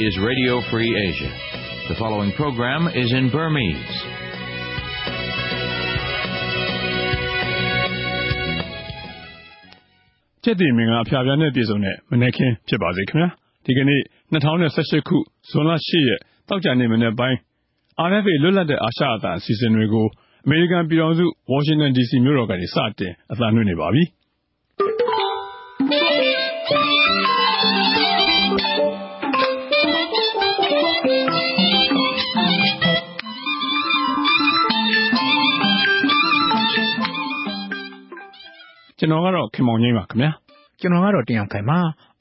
is Radio Free Asia. The following program is in Burmese. ။ကျက်တည်မင်္ဂလာအဖျားပြားနဲ့ပြည်စုံတဲ့မနေ့ကင်းဖြစ်ပါစေခင်ဗျာ။ဒီကနေ့2018ခုဇွန်လ10ရက်တောက်ကြနေမနေ့ပိုင်း RFA လွတ်လပ်တဲ့အာရှအသံအစီအစဉ်တွေကိုအမေရိကန်ပြည်ထောင်စုဝါရှင်တန် DC မြို့တော်ကနေစတင်အသံလွှင့်နေပါပြီ။ ကျွန်တော်ကတော့ခင်မောင်ငိမ့်ပါခင်ဗျာ။ကျွန်တော်ကတော့တင်အောင်ခိုင်ပါ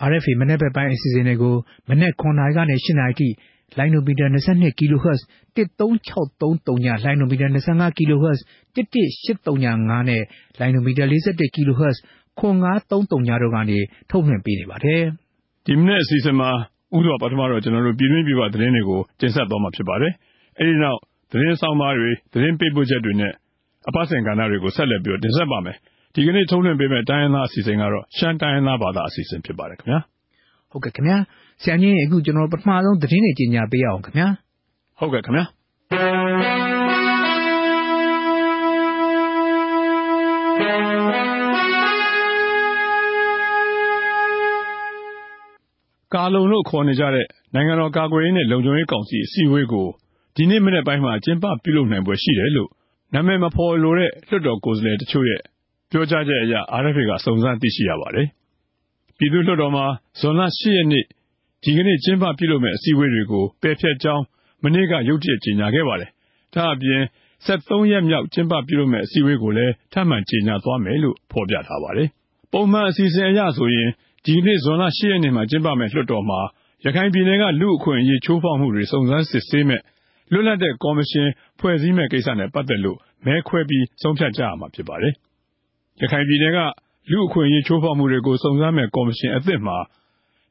RFA မနေ့ဘက်ပိုင်းအစီအစဉ်တွေကိုမနေ့9နာရီကနေ10နာရီထိလိုင်းနိုမီတာ22 kHz 13633ညလိုင်းနိုမီတာ25 kHz 11835နဲ့လိုင်းနိုမီတာ41 kHz 9533ညတို့ကနေထုတ်လွှင့်ပေးနေပါတယ်။ဒီမနေ့အစီအစဉ်မှာဥစွာပထမတော့ကျွန်တော်တို့ပြည်တွင်းပြည်ပသတင်းတွေကိုတင်ဆက်သွားမှာဖြစ်ပါတယ်။အဲဒီနောက်သတင်းဆောင်ပါတွေသတင်းပေးပို့ချက်တွေနဲ့အပတ်စဉ်ကဏ္ဍတွေကိုဆက်လက်ပြီးတင်ဆက်ပါမယ်။ ဒီကနေ့ထုတ်လွှင့်ပေးမယ့်တိုင်းရင်းသားအစီအစဉ်ကတော့ရှမ်းတိုင်းရင်းသားဘာသာအစီအစဉ်ဖြစ်ပါတယ်ခင်ဗျာ။ဟုတ်ကဲ့ခင်ဗျာဆရာကြီးအခုကျွန်တော်ပထမဆုံးသတင်းတွေကြီးညာပေးအောင်ခင်ဗျာဟုတ်ကဲ့ခင်ဗျာကာလုံလို့ခေါ်နေကြတဲ့နိုင်ငံတော်ကာကွယ်ရေးနဲ့လုံခြုံရေးကောင်စီအစည်းအဝေးကိုဒီနေ့မနေ့ပိုင်းမှာကျင်းပပြုလုပ်နိုင်ပွဲရှိတယ်လို့နာမည်မဖော်လိုတဲ့လွှတ်တော်ကိုယ်စားလှယ်တချို့ရဲ့ ပြောကြားချက်အရ RFA က စုံစမ်းသိရှိရပါတယ်။ပြည်သူ့လွှတ်တော်မှာ ဇွန်လ ၈ ရက်နေ့ ဒီကနေ့ ကျင်းပပြုလုပ်မယ့် အစည်းအဝေးတွေကို ပယ်ဖျက်ကြောင်း မနေ့က ရုတ်တရက် ကြေညာခဲ့ပါတယ်။ဒါ့အပြင်ရက်မြောက် ကျင်းပပြုလုပ်မယ့် အစည်းအဝေးကိုလည်း ထပ်မံကြေညာသွားမယ်လို့ ဖော်ပြထားပါတယ်။ပုံမှန်အစီအစဉ်အရဆိုရင် ဒီကနေ့ ဇွန်လ ၈ ရက်နေ့မှာ ကျင်းပမယ့် လွှတ်တော်မှာ ရခိုင်ပြည်နယ်က လူ့အခွင့်အရေး ချိုးဖောက်မှုတွေ စုံစမ်းစစ်ဆေးမယ့် လွတ်လပ်တဲ့ကော်မရှင် ဖွဲ့စည်းမယ့်ကိစ္စနဲ့ ပတ်သက်လို့ မဲခွဲပြီး ဆုံးဖြတ်ကြရမှာ ဖြစ်ပါတယ်။ ရခိုင်ပြည်နယ်က လူ့အခွင့်အရေး ချိုးဖောက်မှုတွေကို စုံစမ်းမယ့် ကော်မရှင်အသစ်မှာ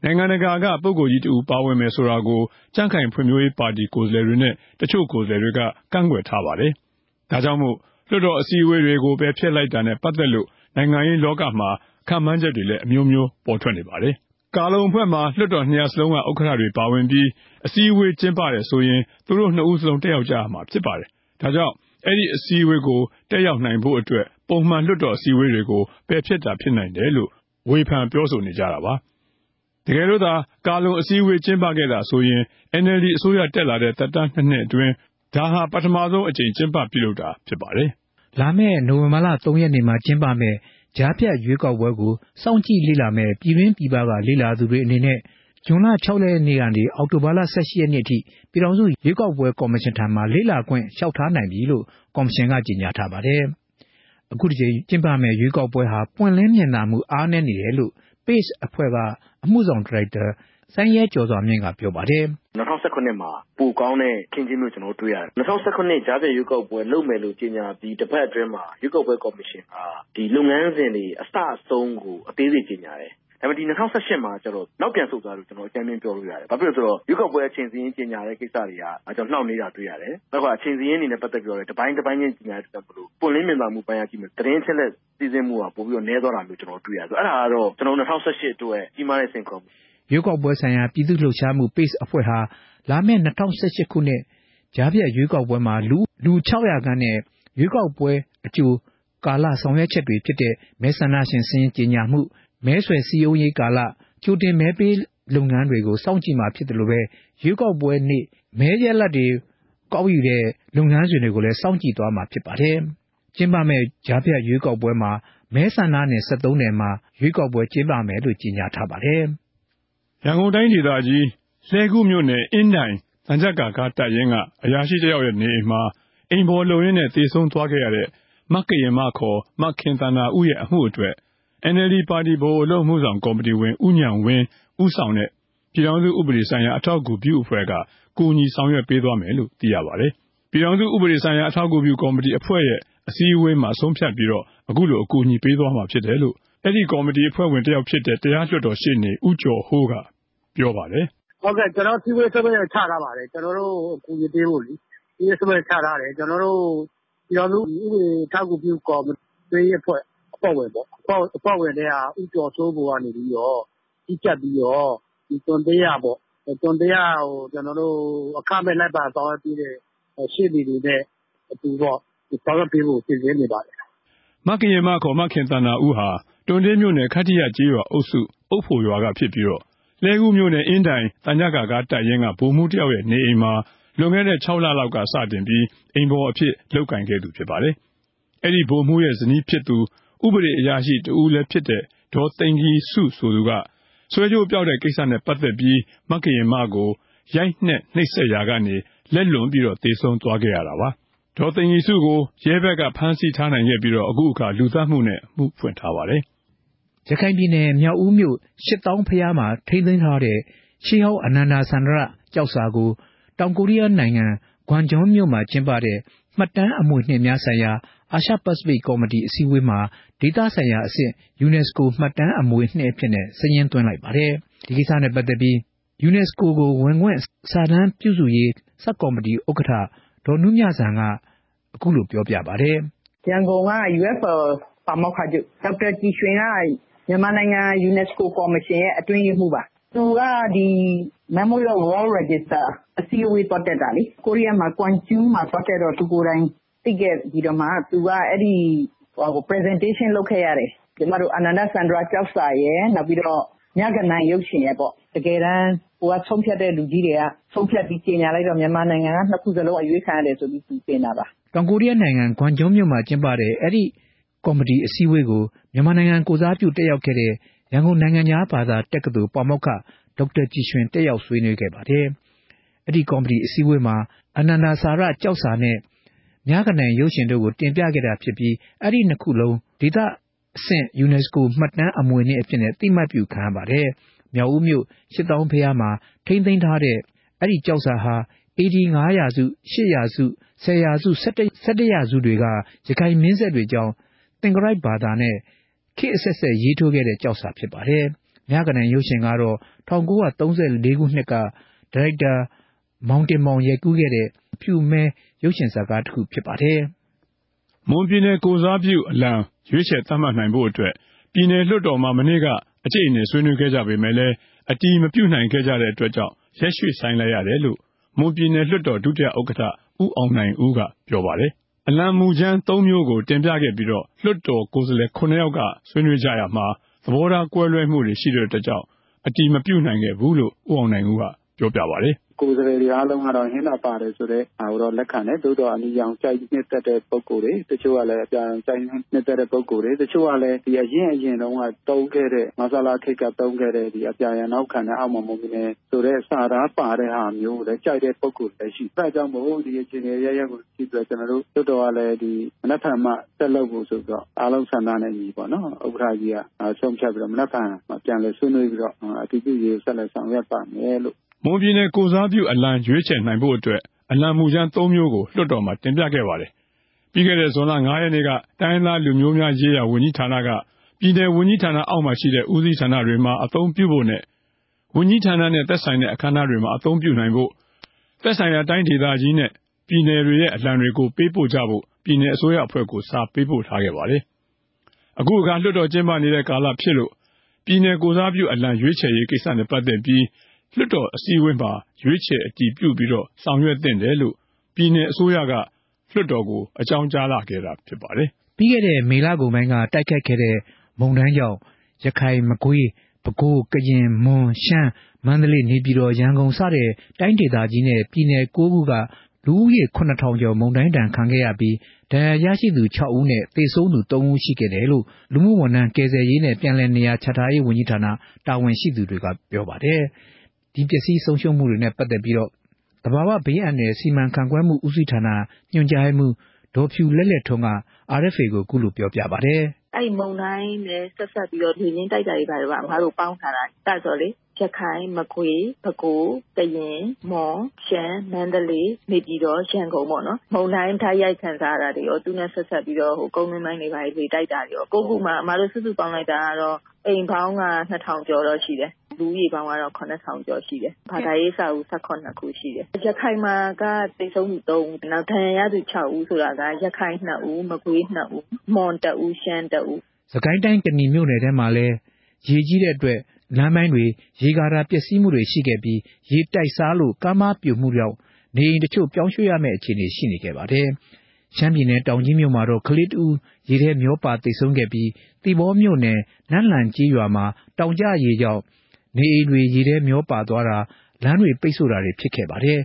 နိုင်ငံတကာက ပုဂ္ဂိုလ်ကြီးတဦး ပါဝင်မယ်ဆိုတာကို ကြံ့ခိုင်ဖွံ့ဖြိုးရေးပါတီ ကိုယ်စားလှယ်တွေနဲ့ တချို့ကိုယ်စားလှယ်တွေက ကန့်ကွက်ထားပါတယ်။ဒါကြောင့်မို့ လွှတ်တော်အစည်းအဝေးတွေကို ပယ်ဖျက်လိုက်တာနဲ့ ပတ်သက်လို့ နိုင်ငံရေးလောကမှာ ခန့်မှန်းချက်တွေလည်း အမျိုးမျိုး ပေါ်ထွက်နေပါတယ်။ကာလုံအဖွဲ့မှာ လွှတ်တော်နှစ်ရပ်စလုံးက ဥက္ကဋ္ဌတွေ ပါဝင်ပြီး အစည်းအဝေး ကျင်းပတယ်ဆိုရင် သူတို့နှစ်ဦးစလုံး တက်ရောက်ကြရမှာ ဖြစ်ပါတယ်။ဒါကြောင့် အဲဒီအစည်းအဝေးကို တက်ရောက်နိုင်ဖို့အတွက် ပုံမှန်လွှတ်တော်အစည်းအဝေးတွေကို ပယ်ဖျက်တာဖြစ်နိုင်တယ်လို့ ဝေဖန်ပြောဆိုနေကြတာပါ။တကယ်လို့သာ ကာလုံအစည်းအဝေး ကျင်းပခဲ့တာဆိုရင် NLD အစိုးရတက်လာတဲ့ သက်တမ်း ၂ နှစ်အတွင်း ဒါဟာ ပထမဆုံးအကြိမ် ကျင်းပပြုလုပ်တာဖြစ်ပါတယ်။လာမယ့် နိုဝင်ဘာလ၃ရက်နေ့မှာ ကျင်းပမယ့် ကြားဖြတ်ရွေးကောက်ပွဲကို စောင့်ကြည့်လေ့လာမယ့် ပြည်တွင်းပြည်ပက လေ့လာသူတွေအနေနဲ့ ဇွန်လ ၆ ရက်နေ့ကနေ အောက်တိုဘာလ ၁၈ ရက်နေ့အထိ ပြည်ထောင်စုရွေးကောက်ပွဲကော်မရှင်ထံမှာ လေ့လာခွင့်လျှောက်ထားနိုင်ပြီလို့ ကော်မရှင်က ကြေညာထားပါတယ်။အခုတကြိမ်ကျင်းပမယ့် ရွေးကောက်ပွဲဟာ ပွင့်လင်းမြင်သာမှု အားနည်းနေတယ်လို့ PACE အဖွဲ့က အမှုဆောင်ဒါရိုက်တာ စိုင်းရဲကျော်စွာမြင့်က ပြောပါတယ်။“၂၀၁၇ မှာ ပိုကောင်းတဲ့ အခင်းအကျင်းမျိုး ကျနော်တို့ တွေ့ရတယ်။၂၀၁၇ ကြားဖြတ်ရွေးကောက်ပွဲ လုပ်မယ်လို့ ကြေညာပြီး တပတ်အတွင်းမှာ ရွေးကောက်ပွဲကော်မရှင်ကလုပ်ငန်းစဉ်တွေ အစအဆုံးကို အသေးစိတ်ကြေညာတယ်။ ဒါပေမဲ့၂၀၁၈ မှာကျတော့ နောက်ပြန်ဆုတ်သွားတယ်လို့ကျနော်အကြမ်းဖျင်း ပြောလို့ရတယ်။ဘာဖြစ်လို့လဲဆိုတော့ ရွေးကောက်ပွဲ အချိန်စာရင်း ကြေညာတဲ့ကိစ္စတွေက နှောင့်နှေးတာ တွေ့ရတယ်။နောက်တခါ အချိန်စာရင်းတွေနဲ့ ပတ်သက်ပြီးတော့လည်း တပိုင်းတပိုင်းချင်း ကြေညာတဲ့အတွက်ကြောင့်မို့ပွင့်လင်းမြင်သာမှုအပိုင်းကကြည့်မယ်သတင်းအချက်အလက် စီးဆင်းမှုက ပိုပြီးတော့ နည်းသွားတာမျိုး ကျနော်တို့ တွေ့ရတယ်။အဲဒါကတော့ကျနော်တို့၂၀၁၈ အတွက် ကြီးမားတဲ့ စိန်ခေါ်မှု ရွေးကောက်ပွဲဆိုင်ရာ ပြည်သူ့လှုပ်ရှားမှု PACE အဖွဲ့ဟာ လာမယ့် ၂၀၁၈ ခုနှစ် ကြားဖြတ်ရွေးကောက်ပွဲမှာ လူ၆၀၀ခန့်နဲ့ ရွေးကောက်ပွဲအကြိုကာလ ဆောင်ရွက်ချက်တွေဖြစ်တဲ့ မဲဆန္ဒရှင်စာရင်း ကြေညာမှု၊ မဲဆွယ်စည်းရုံးရေးကာလ၊ကြိုတင်မဲပေးလုပ်ငန်းတွေကို စောင့်ကြည့်မှာဖြစ်သလို ရွေးကောက်ပွဲနေ့ မဲရလဒ်တွေ ကောက်ယူတဲ့ လုပ်ငန်းစဉ်တွေကိုလည်း စောင့်ကြည့်သွားမှာဖြစ်ပါတယ်။ကျင်းပမယ့် ကြားဖြတ်ရွေးကောက်ပွဲမှာ မဲဆန္ဒနယ် ၁၃ နယ်မှာ ရွေးကောက်ပွဲကျင်းပမယ်လို့ ကြေညာထားပါတယ်။ရန်ကုန်တိုင်းဒေသကြီး လှည်းကူးမြို့နယ် အင်းတိုင် သံချပ်ကာကားတပ်ရင်းက အရာရှိတယောက်ရဲ့ နေအိမ်မှာ အိမ်ဖော်လုပ်ရင်းသေဆုံးသွားခဲ့ရတဲ့ မကရင်မ ခေါ် မခင်သန္တာဦးရဲ့ အမှုအတွက် NLD ပါတီ ဗဟိုအလုပ်အမှုဆောင်ကော်မတီဝင် ဦးဉာဏ်ဝင်း ဦးဆောင်တဲ့ ပြည်ထောင်စုဥပဒေဆိုင်ရာ အထောက်အကူပြုအဖွဲ့က ကူညီဆောင်ရွက်ပေးသွားမယ်လို့ သိရပါတယ်။ပြည်ထောင်စုဥပဒေဆိုင်ရာ အထောက်အကူပြုကော်မတီအဖွဲ့ရဲ့ အစည်းအဝေးမှာ ဆုံးဖြတ်ပြီးအခုလို အကူအညီပေးသွားမှာဖြစ်တယ်လို့ အဲဒီကော်မတီအဖွဲ့ဝင်တယောက်ဖြစ်တဲ့ တရားလွှတ်တော်ရှေ့နေ ဦးကျော်ဟိုးက ပြောပါတယ်။“ဟုတ်ကဲ့ ကျနော်တို့ အစည်းအဝေး ဆုံးဖြတ်ချက်ချထားပါတယ်။ကျနော်တို့ကို အကူအညီပေးဖို့လေ။အစည်းအဝေးဆုံးဖြတ်ချက်ချထားတယ်။ကျနော်တို့ ပြည်ထောင်စုဥပဒေ အထောက်အကူပြုကော်မတီအဖွဲ့ အဖွဲ့ဝင်ပေါ့။အဖွဲ့ဝင်ထဲက ဦးကျော်စိုးမိုးကနေပြီးတော့ ကြီးကြပ်ပြီးတော့သွန်သင်ရပေါ့ တွန်းတရားကို ကျနော်တို့ အခမဲ့လိုက်ပါဆောင်ရွက်ပေးတဲ့ ရှေ့နေတွေနဲ့အတူပေါ့ ဆောင်ရွက်ပေးဖို့ စီစဉ်နေပါတယ်။မကရင်မခေါ် မခင်သန္တာဦးဟာ တွံတေးမြို့နယ် ခတ္တိယကျေးရွာအုပ်စု အုတ်ဖိုရွာကဖြစ်ပြီး လှည်းကူးမြို့နယ် အင်းတိုင်သံချပ်ကာကားတပ်ရင်းက ဗိုလ်မှူးတယောက်ရဲ့ နေအိမ်မှာ လွန်ခဲ့တဲ့ ၆ လလောက်က စတင်ပြီး အိမ်ဖော်အဖြစ် လုပ်ကိုင်ခဲ့သူဖြစ်ပါတယ်။အဲဒီဗိုလ်မှူးရဲ့ဇနီးဖြစ်သူ ဥပဒေအရာရှိတဦးလည်းဖြစ်တဲ့ဒေါ်သိင်္ဂီစုဆိုသူကဆွဲကြိုးပျောက်တဲ့ကိစ္စနဲ့ပတ်သက်ပြီးမကရင်မကိုရိုက်နှက်နှိပ်စက်ရာကနေလက်လွန်ပြီးသေဆုံးသွားခဲ့ရတာပါ။ဒေါ်သိင်္ဂီစုကိုရဲဘက်ကဖမ်းဆီးထားနိုင်ခဲ့ပြီးအခုအခါလူသတ်မှုနဲ့အမှုဖွင့်ထားပါတယ်။ရခိုင်ပြည်နယ်မြောက်ဦးမြို့ရှစ်သောင်းဘုရားမှာထိန်းသိမ်းထားတဲ့ရှေးဟောင်းအနန္ဒာစန္ဒရကျောက်စာကိုတောင်ကိုရီးယားနိုင်ငံဂွမ်ဂျွန်မြို့မှာကျင်းပတဲ့မှတ်တမ်းအမွေအနှစ်များဆိုင်ရာအာရှပစိဖိတ်ကော်မတီအစည်းအဝေးမှာ ဒေသဆိုင်ရာအဆင့် UNESCO မှတ်တမ်းအမွေအနှစ်အဖြစ်စာရင်းသွင်းလိုက်ပါတယ်။ဒီကိစ္စနဲ့ပတ်သက်ပြီး UNESCO ကို ဝင်ခွင့်စာတမ်းပြုစုရေး ဆပ်ကော်မတီ ဥက္ကဋ္ဌ ဒေါ်နုမြဇံကအခုလို ပြောပြပါတယ်။“ရန်ကုန်က UFL ပါမောက္ခချုပ် ဒေါက်တာကြည်ရွှင်က မြန်မာနိုင်ငံ UNESCO ကော်မရှင်ရဲ့ အတွင်းရေးမှူးပါ။သူက ဒီ Memorial World Register အစည်းအဝေးသွားတက်တာလေ။ကိုရီးယားမှာကွမ်ကျူးမှာသွားတက်တော့ သူကိုယ်တိုင်သိခဲ့ပြီးတော့မှ သူက အဲဒီ presentation လုပ်ခဲ့ရတယ်။ကျမတို့ အာနန္ဒစန္ဒရကျောက်စာရယ် နောက်ပြီးတော့ မြဂနံရုပ်ရှင်ရယ်ပေါ့။တကယ်တမ်း ဟိုက ဆုံးဖြတ်တဲ့လူကြီးတွေက ဆုံးဖြတ်ပြီး ကြေညာလိုက်တော့ မြန်မာနိုင်ငံက နှစ်ခုစလုံး အရွေးခံရတယ်ဆိုပြီး သူတင်တာပါ။”တောင်ကိုရီးယားနိုင်ငံ ဂွမ်ဂျုံမြို့မှာကျင်းပတဲ့ အဲဒီ ကော်မတီအစည်းအဝေးကို မြန်မာနိုင်ငံကိုယ်စားပြုတက်ရောက်ခဲ့တဲ့ ရန်ကုန်နိုင်ငံခြားဘာသာတက္ကသိုလ် ပါမောက္ခ ဒေါက်တာကြည်ရွှင် တက်ရောက်ဆွေးနွေးခဲ့ပါတယ်။အဲဒီကော်မတီအစည်းအဝေးမှာအနန္ဒာစာရကျောက်စာနဲ့ မြဂနံရုပ်ရှင်တို့ကို တင်ပြခဲ့တာဖြစ်ပြီး အဲဒီနှစ်ခုလုံး ဒေသအဆင့် UNESCO မှတ်တမ်းအမွေအနှစ်အဖြစ်အသိအမှတ်ပြုခံရပါတယ်။မြောက်ဦးမြို့ ရှစ်သောင်းဘုရားမှာ ထိန်းသိမ်းထားတဲ့ အဲဒီကျောက်စာဟာ AD ၅ရာစု၊၈ရာစု၊၁၀ရာစု၊၁၁ရာစုတွေက ရခိုင်မင်းဆက်တွေအကြောင်းသင်္ကရိုက်ဘာသာနဲ့ ခေတ်အဆက်ဆက် ရေးထိုးခဲ့တဲ့ ကျောက်စာဖြစ်ပါတယ်။မြဂနံရုပ်ရှင်ကတော့ ၁၉၃၄ ခုနှစ်က ဒါရိုက်တာ မောင်တင်မောင် ရိုက်ကူးခဲ့တဲ့ အဖြူမဲရုပ်ရှင်ဇာတ်ကားတခုဖြစ်ပါတယ်။မွန်ပြည်နယ်ကိုယ်စားပြုအလံရွေးချယ်သတ်မှတ်နိုင်ဖို့အတွက်ပြည်နယ်လွှတ်တော်မှာမနေ့ကအကြိတ်အနယ်ဆွေးနွေးခဲ့ကြပေမယ့်လည်းအတည်မပြုနိုင်ခဲ့ကြတဲ့အတွက်ကြောင့်ရက်ရွှေ့ဆိုင်းလိုက်ရတယ်လို့မွန်ပြည်နယ်လွှတ်တော်ဒုတိယဥက္ကဋ္ဌဦးအောင်နိုင်ဦးကပြောပါတယ်။အလံမူကြမ်း၃မျိုးကိုတင်ပြခဲ့ပြီးလွှတ်တော်ကိုယ်စားလှယ်၇ယောက်ကဆွေးနွေးကြရာမှာသဘောထားကွဲလွဲမှုတွေရှိတဲ့အတွက်ကြောင့်အတည်မပြုနိုင်ခဲ့ဘူးလို့ဦးအောင်နိုင်ဦးက ပြောပြပါတယ် ကိုယ်စားလှယ်တွေအားလုံးကတော့ဟင်းသာပါတယ်ဆိုတဲ့ဟာကိုတော့ လက်ခံတယ်။သို့သော် အနီရောင်ကြိုက်နှစ်သက်တဲ့ ပုဂ္ဂိုလ်တွေ၊တချို့ကလည်း အပြာရောင်ကြိုက်နှစ်သက်တဲ့ ပုဂ္ဂိုလ်တွေ၊တချို့ကလည်း အရင့်အရင်တုန်းက သုံးခဲ့တဲ့မဆလခေတ်က သုံးခဲ့တဲ့ အပြာရောင်နောက်ခံတဲ့ အောက်မှာမုန့်နေဆိုတဲ့ စာသားပါတဲ့ဟာမျိုးကိုလည်း ကြိုက်တဲ့ပုဂ္ဂိုလ်တွေလည်း ရှိတယ်။အဲဒါကြောင့်မို့ ဒီအခြေအနေအရပ်ရပ်ကို ကြည့်ပြီးတော့ ကျနော်တို့ လွှတ်တော်ကလည်း မနက်ဖြန်မှ ဆက်လုပ်ဖို့ဆိုပြီးတော့ အားလုံးဆန္ဒနဲ့အညီပေါ့နော်ဥက္ကဋ္ဌကြီးက ဆုံးဖြတ်ပြီးတော့ မနက်ဖြန်ပြန်လည်ဆွေးနွေးပြီးတော့ အတည်ပြုရေးကို ဆက်လက်ဆောင်ရွက်ပါမယ်လို့ မွန်ပြည်နယ်ကိုယ်စားပြုအလံ ရွေးချယ်နိုင်ဖို့အတွက် အလံမူကြမ်း ၃ မျိုးကို လွှတ်တော်မှာ တင်ပြခဲ့ပါတယ်။ပြီးခဲ့တဲ့ ဇွန်လ ၅ ရက်နေ့က တိုင်းရင်းသားလူမျိုးများရေးရာ ဝန်ကြီးဌာနက ပြည်နယ်ဝန်ကြီးဌာနအောက်မှာရှိတဲ့ ဦးစီးဌာနတွေမှာ အသုံးပြုဖို့နဲ့ ဝန်ကြီးဌာနနဲ့ သက်ဆိုင်တဲ့ အခမ်းအနားတွေမှာ အသုံးပြုနိုင်ဖို့ သက်ဆိုင်ရာ တိုင်းဒေသကြီးနဲ့ ပြည်နယ်တွေရဲ့ အလံတွေကို ပေးပို့ကြဖို့ ပြည်နယ်အစိုးရအဖွဲ့ကို စာပေးပို့ထားခဲ့ပါတယ်။အခုအခါ လွှတ်တော်ကျင်းပနေတဲ့ကာလဖြစ်လို့ ပြည်နယ်ကိုယ်စားပြုအလံ ရွေးချယ်ရေးကိစ္စနဲ့ ပတ်သက်ပြီး လွှတ်တော်အစည်းအဝေးမှာ ရွေးချယ်အတည်ပြုပြီးဆောင်ရွက်သင့်တယ်လို့ ပြည်နယ်အစိုးရက လွှတ်တော်ကို အကြောင်းကြားလာခဲ့တာဖြစ်ပါတယ်။ပြီးခဲ့တဲ့ မေလကုန်ပိုင်းက တိုက်ခတ်ခဲ့တဲ့ မုန်တိုင်းကြောင့် ရခိုင်၊မကွေး၊ပဲခူး၊ကရင်၊မွန်၊ရှမ်း၊မန္တလေး၊နေပြည်တော်၊ရန်ကုန် စတဲ့ တိုင်းဒေသကြီးနဲ့ ပြည်နယ် ၉ ခုက လူဦးရေ၇ထောင်ကျော် မုန်တိုင်းဒဏ်ခံခဲ့ရပြီး ဒဏ်ရာရရှိသူ ၆ ဦးနဲ့ သေဆုံးသူ ၃ ဦးရှိခဲ့တယ်လို့ လူမှုဝန်ထမ်း ကယ်ဆယ်ရေးနဲ့ ပြန်လည်နေရာချထားရေး ဝန်ကြီးဌာန တာဝန်ရှိသူတွေက ပြောပါတယ်။ ဒီပျက်စီးဆုံးရှုံးမှုတွေနဲ့ ပတ်သက်ပြီးသဘာဝဘေးအန္တရာယ် စီမံခန့်ခွဲမှုဦးစီးဌာန ညွှန်ကြားရေးမှူး ဒေါ်ဖြူလဲ့လဲ့ထွန်းက RFA ကို အခုလိုပြောပြပါတယ်။“အဲဒီမုန်တိုင်းနဲ့ ဆက်စပ်ပြီးတော့ လေပြင်းတိုက်တာတွေ ဘာတွေ အမတို့ပေါင်းထားတာ။အဲဒါဆိုတော့လေ ရခိုင်၊မကွေး၊ပဲခူး၊ကရင်၊မွန်၊ရှမ်း၊မန္တလေး၊နေပြည်တော်၊ရန်ကုန်ပေါ့နော်။မုန်တိုင်းတိုက်ရိုက်ခံစားရတာတွေရော သူနဲ့ဆက်စပ်ပြီးတော့ ကုန်းတွင်းပိုင်းတွေ ဘာတွေ လေတိုက်တာတွေရော၉ခုမှာ အမတို့ စုစုပေါင်းလိုက်တာကတော့ အိမ်ပေါင်းက၂ထောင်ကျော်တော့ရှိတယ်။လူဦးရေပေါင်းကတော့၇ထောင်ကျော်ရှိတယ်။ဘာသာရေးအဆောက်အဦး ၁၇ ခုရှိတယ်။ရခိုင်မှာက သေဆုံးသူ ၃ ဦး နောက် ဒဏ်ရာရသူ ၆ ဦးဆိုတာက ရခိုင် ၂ ဦး၊မကွေး ၂ ဦး၊မွန် ၁ ဦး၊ရှမ်း ၁ ဦး။”စစ်ကိုင်းတိုင်း ကနီမြို့နယ်ထဲမှာလည်း ရေကြီးတဲ့အတွက် လမ်းပိုင်းတွေ ရေကာတာပျက်စီးမှုတွေရှိခဲ့ပြီး ရေတိုက်စားလို့ ကားမပြိုမှုကြောင့် နေအိမ်တချို့ ပြောင်းရွှေ့ရမယ့်အခြေအနေရှိနေခဲ့ပါတယ်။ရှမ်းပြည်နယ် တောင်ကြီးမြို့မှာတော့ ကလေးတူရေထဲမျောပါတိတ်ဆုံးခဲ့ပြီးတီဘောမြို့နယ် နန်းလန်ကြီးရွာမှာ တောင်ကျရေကြောင့် နေအိမ်တွေ ရေထဲမျောပါသွားတာ လမ်းတွေပိတ်ဆို့တာတွေ ဖြစ်ခဲ့ပါတယ်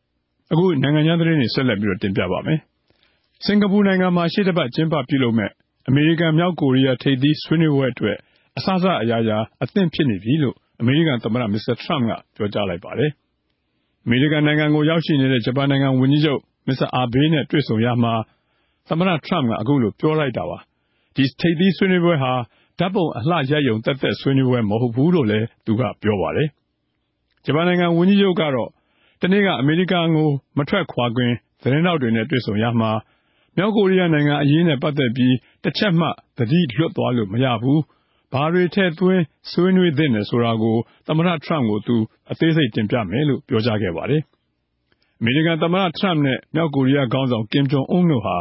။အခု နိုင်ငံခြားသတင်းတွေဆက်လက်ပြီးတော့တင်ပြပါမယ်။စင်ကာပူနိုင်ငံမှာ ရှေ့တစ်ပတ်ကျင်းပပြုလုပ်မဲ့အမေရိကန်မြောက်ကိုရီးယား ထိပ်သီးဆွေးနွေးပွဲအတွက် အစစအရာရာ အသင့်ဖြစ်နေပြီလို့ အမေရိကန်သမ္မတ မစ္စတာထရမ့်က ပြောကြားလိုက်ပါတယ်။အမေရိကန်နိုင်ငံကို ရောက်ရှိနေတဲ့ ဂျပန်နိုင်ငံဝန်ကြီးချုပ် မစ္စတာအာဘေးနဲ့ တွေ့ဆုံရာမှာ သမ္မတထရမ့်က အခုလို ပြောလိုက်တာပါ။ဒီထိပ်သီးဆွေးနွေးပွဲဟာ ဓာတ်ပုံအလှရိုက်ရုံသက်သက် ဆွေးနွေးပွဲ မဟုတ်ဘူးလို့လည်း သူက ပြောပါတယ်။ဂျပန်နိုင်ငံဝန်ကြီးချုပ်ကတော့ တနေ့က အမေရိကန်ကို မထွက်ခွာခင် သတင်းထောက်တွေနဲ့ တွေ့ဆုံရာမှာ မြောက်ကိုရီးယားနိုင်ငံအရေးနဲ့ ပတ်သက်ပြီး တချက်မှ သတိလွတ်သွားလို့ မရဘူး။ ဘာတွေထည့်သွင်းဆွေးနွေးသင့်တယ်ဆိုတာကို သမ္မတထရမ့်ကို သူ အသေးစိတ်တင်ပြမယ်လို့ ပြောကြားခဲ့ပါတယ်။အမေရိကန်သမ္မတထရမ့်နဲ့ မြောက်ကိုရီးယားခေါင်းဆောင် ကင်ဂျုံအွန်းတို့ဟာ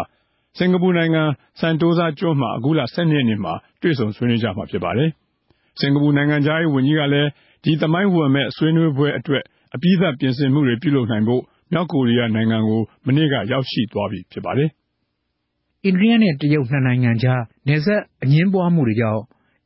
စင်ကာပူနိုင်ငံဆန်တိုးဆာကျွန်းမှာ အခုလ ၁၂ ရက်နေ့မှာ တွေ့ဆုံဆွေးနွေးကြမှာ ဖြစ်ပါတယ်။စင်ကာပူနိုင်ငံခြားရေးဝန်ကြီးကလည်း ဒီသမိုင်းဝင်မယ့် ဆွေးနွေးပွဲအတွက် အပြီးသတ်ပြင်ဆင်မှုတွေ ပြုလုပ်နိုင်ဖို့ မြောက်ကိုရီးယားနိုင်ငံကို မနေ့က ရောက်ရှိသွားပြီ ဖြစ်ပါတယ်။အိန္ဒိယနဲ့ တရုတ် နှစ်နိုင်ငံကြား နယ်စပ်အငြင်းပွားမှုတွေကြောင့်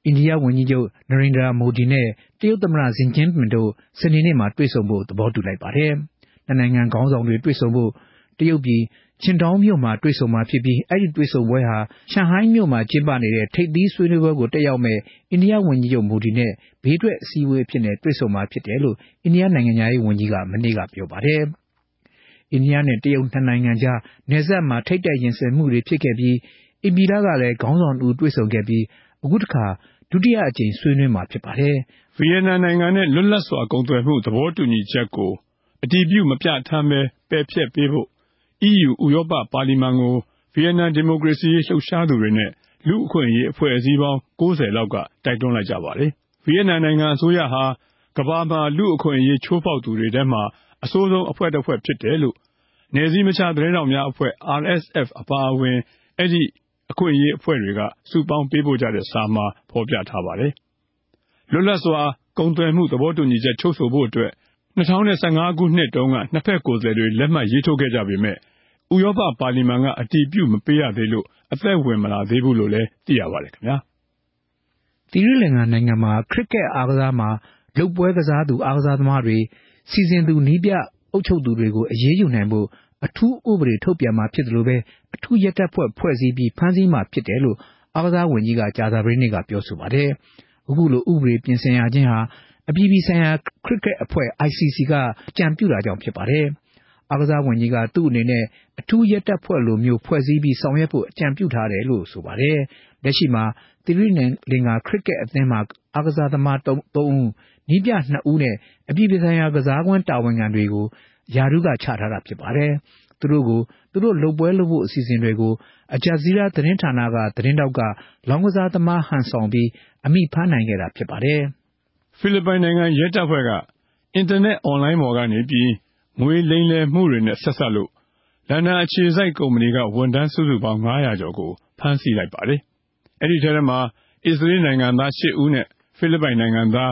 အိန္ဒိယဝန်ကြီးချုပ်နရိန္ဒရာမိုဒီနဲ့ တရုတ်သမ္မတရှီကျင်းပင်တို့ စနေနေ့မှာ တွေ့ဆုံဖို့ သဘောတူလိုက်ပါတယ်။နှစ်နိုင်ငံခေါင်းဆောင်တွေ တွေ့ဆုံဖို့ တရုတ်ပြည်ချင်တောင်းမြို့မှာ တွေ့ဆုံမှာဖြစ်ပြီး အဲဒီတွေ့ဆုံပွဲဟာ ရှန်ဟိုင်းမြို့မှာ ကျင်းပနေတဲ့ ထိပ်သီးဆွေးနွေးပွဲကို တက်ရောက်မယ့် အိန္ဒိယဝန်ကြီးချုပ်မိုဒီနဲ့ ဘေးထွက်အစည်းအဝေးအဖြစ်တွေ့ဆုံမှာဖြစ်တယ်လို့ အိန္ဒိယနိုင်ငံခြားရေးဝန်ကြီးက မနေ့က ပြောပါတယ်။အိန္ဒိယနဲ့ တရုတ်နှစ်နိုင်ငံကြား နယ်စပ်မှာ ထိပ်တိုက်ရင်ဆိုင်မှုတွေဖြစ်ခဲ့ပြီး ဧပြီလကလည်း ခေါင်းဆောင်နှစ်ဦး တွေ့ဆုံခဲ့ပြီး အခုတခါ ဒုတိယအကြိမ်ဆွေးနွေးမှာဖြစ်ပါတယ်။ဗီယက်နမ်နိုင်ငံနဲ့လွတ်လပ်စွာကုန်သွယ်မှုသဘောတူညီချက်ကိုအတည်ပြုမပြဌာန်းဘဲပယ်ဖျက်ပေးဖို့ EU ဥရောပပါလီမန်ကိုဗီယက်နမ်ဒီမိုကရေစီရေးလှုပ်ရှားသူတွေနဲ့လူ့အခွင့်အရေးအဖွဲ့အစည်းပေါင်း၉၀လောက်ကတိုက်တွန်းလိုက်ကြပါတယ်။ဗီယက်နမ်နိုင်ငံအစိုးရဟာကမ္ဘာမှာလူ့အခွင့်အရေးချိုးဖောက်သူတွေထဲမှာအဆိုးဆုံးအဖွဲ့တဖွဲ့ဖြစ်တယ်လို့နယ်စည်းမခြားသတင်းထောက်များအဖွဲ့ RSF အပါအဝင်အဲဒီ အခွင့်အရေးအဖွဲ့တွေက စုပေါင်းပေးပို့ကြတဲ့စာမှာ ဖော်ပြထားပါတယ်။လွတ်လပ်စွာ ကုန်သွယ်မှု သဘောတူညီချက် ချုပ်ဆိုဖို့အတွက် ၂၀၁၅ ခုနှစ်တုန်းက နှစ်ဖက်ကိုယ်စားလှယ်တွေ လက်မှတ်ရေးထိုးခဲ့ကြပေမယ့် ဥရောပပါလီမန်က အတည်ပြုမပေးရသေးလို့ အသက်ဝင်မလာသေးဘူးလို့လည်း သိရပါတယ်ခင်ဗျာ။သီရိလင်္ကာနိုင်ငံမှာ ခရစ်ကက်အားကစားမှာ လုပ်ပွဲကစားသူ အားကစားသမားတွေ၊စီစဉ်သူ နည်းပြအုပ်ချုပ်သူတွေကို အရေးယူနိုင်ဖို့ အထူးဥပဒေထုတ်ပြန်မှာဖြစ်သလိုပဲ အထူးရဲတပ်ဖွဲ့ ဖွဲ့စည်းပြီး ဖမ်းဆီးမှာဖြစ်တယ်လို့ အားကစားဝန်ကြီးက ကြာသပတေးနေ့က ပြောဆိုပါတယ်။အခုလို ဥပဒေပြင်ဆင်ရခြင်းဟာ အပြည်ပြည်ဆိုင်ရာ ခရစ်ကက်အဖွဲ့ ICC က အကြံပြုတာကြောင့်ဖြစ်ပါတယ်။အားကစားဝန်ကြီးက သူ့အနေနဲ့ အထူးရဲတပ်ဖွဲ့လိုမျိုး ဖွဲ့စည်းပြီး ဆောင်ရွက်ဖို့ အကြံပြုထားတယ်လို့ ဆိုပါတယ်။လက်ရှိမှာ သီရိလင်္ကာ ခရစ်ကက်အသင်းမှာ အားကစားသမား ၃ ဦး၊နည်းပြ ၂ ဦးနဲ့ အပြည်ပြည်ဆိုင်ရာ ကစားကွင်းတာဝန်ခံတွေကို ရာထူးကချထားတာဖြစ်ပါတယ်။သူတို့ကိုသူတို့လုပ်ပွဲလုပ်ဖို့အစီအစဉ်တွေကိုအဂျာဇီးရားသတင်းဌာနကသတင်းထောက်ကလောင်းကစားသမားဟန်ဆောင်ပြီးအမိဖမ်းနိုင်ခဲ့တာဖြစ်ပါတယ်။ဖိလစ်ပိုင်နိုင်ငံရဲတပ်ဖွဲ့ကအင်တာနက်အွန်လိုင်းပေါ်ကနေပြီးငွေလိမ်လည်မှုတွေနဲ့ဆက်စပ်လို့လန်ဒန်အခြေစိုက်ကုမ္ပဏီကဝန်ထမ်းစုစုပေါင်း၅၀၀ကျော်ကိုဖမ်းဆီးလိုက်ပါတယ်။အဲဒီထဲမှာအစ္စရေးနိုင်ငံသား၈ဦးနဲ့ဖိလစ်ပိုင်နိုင်ငံသား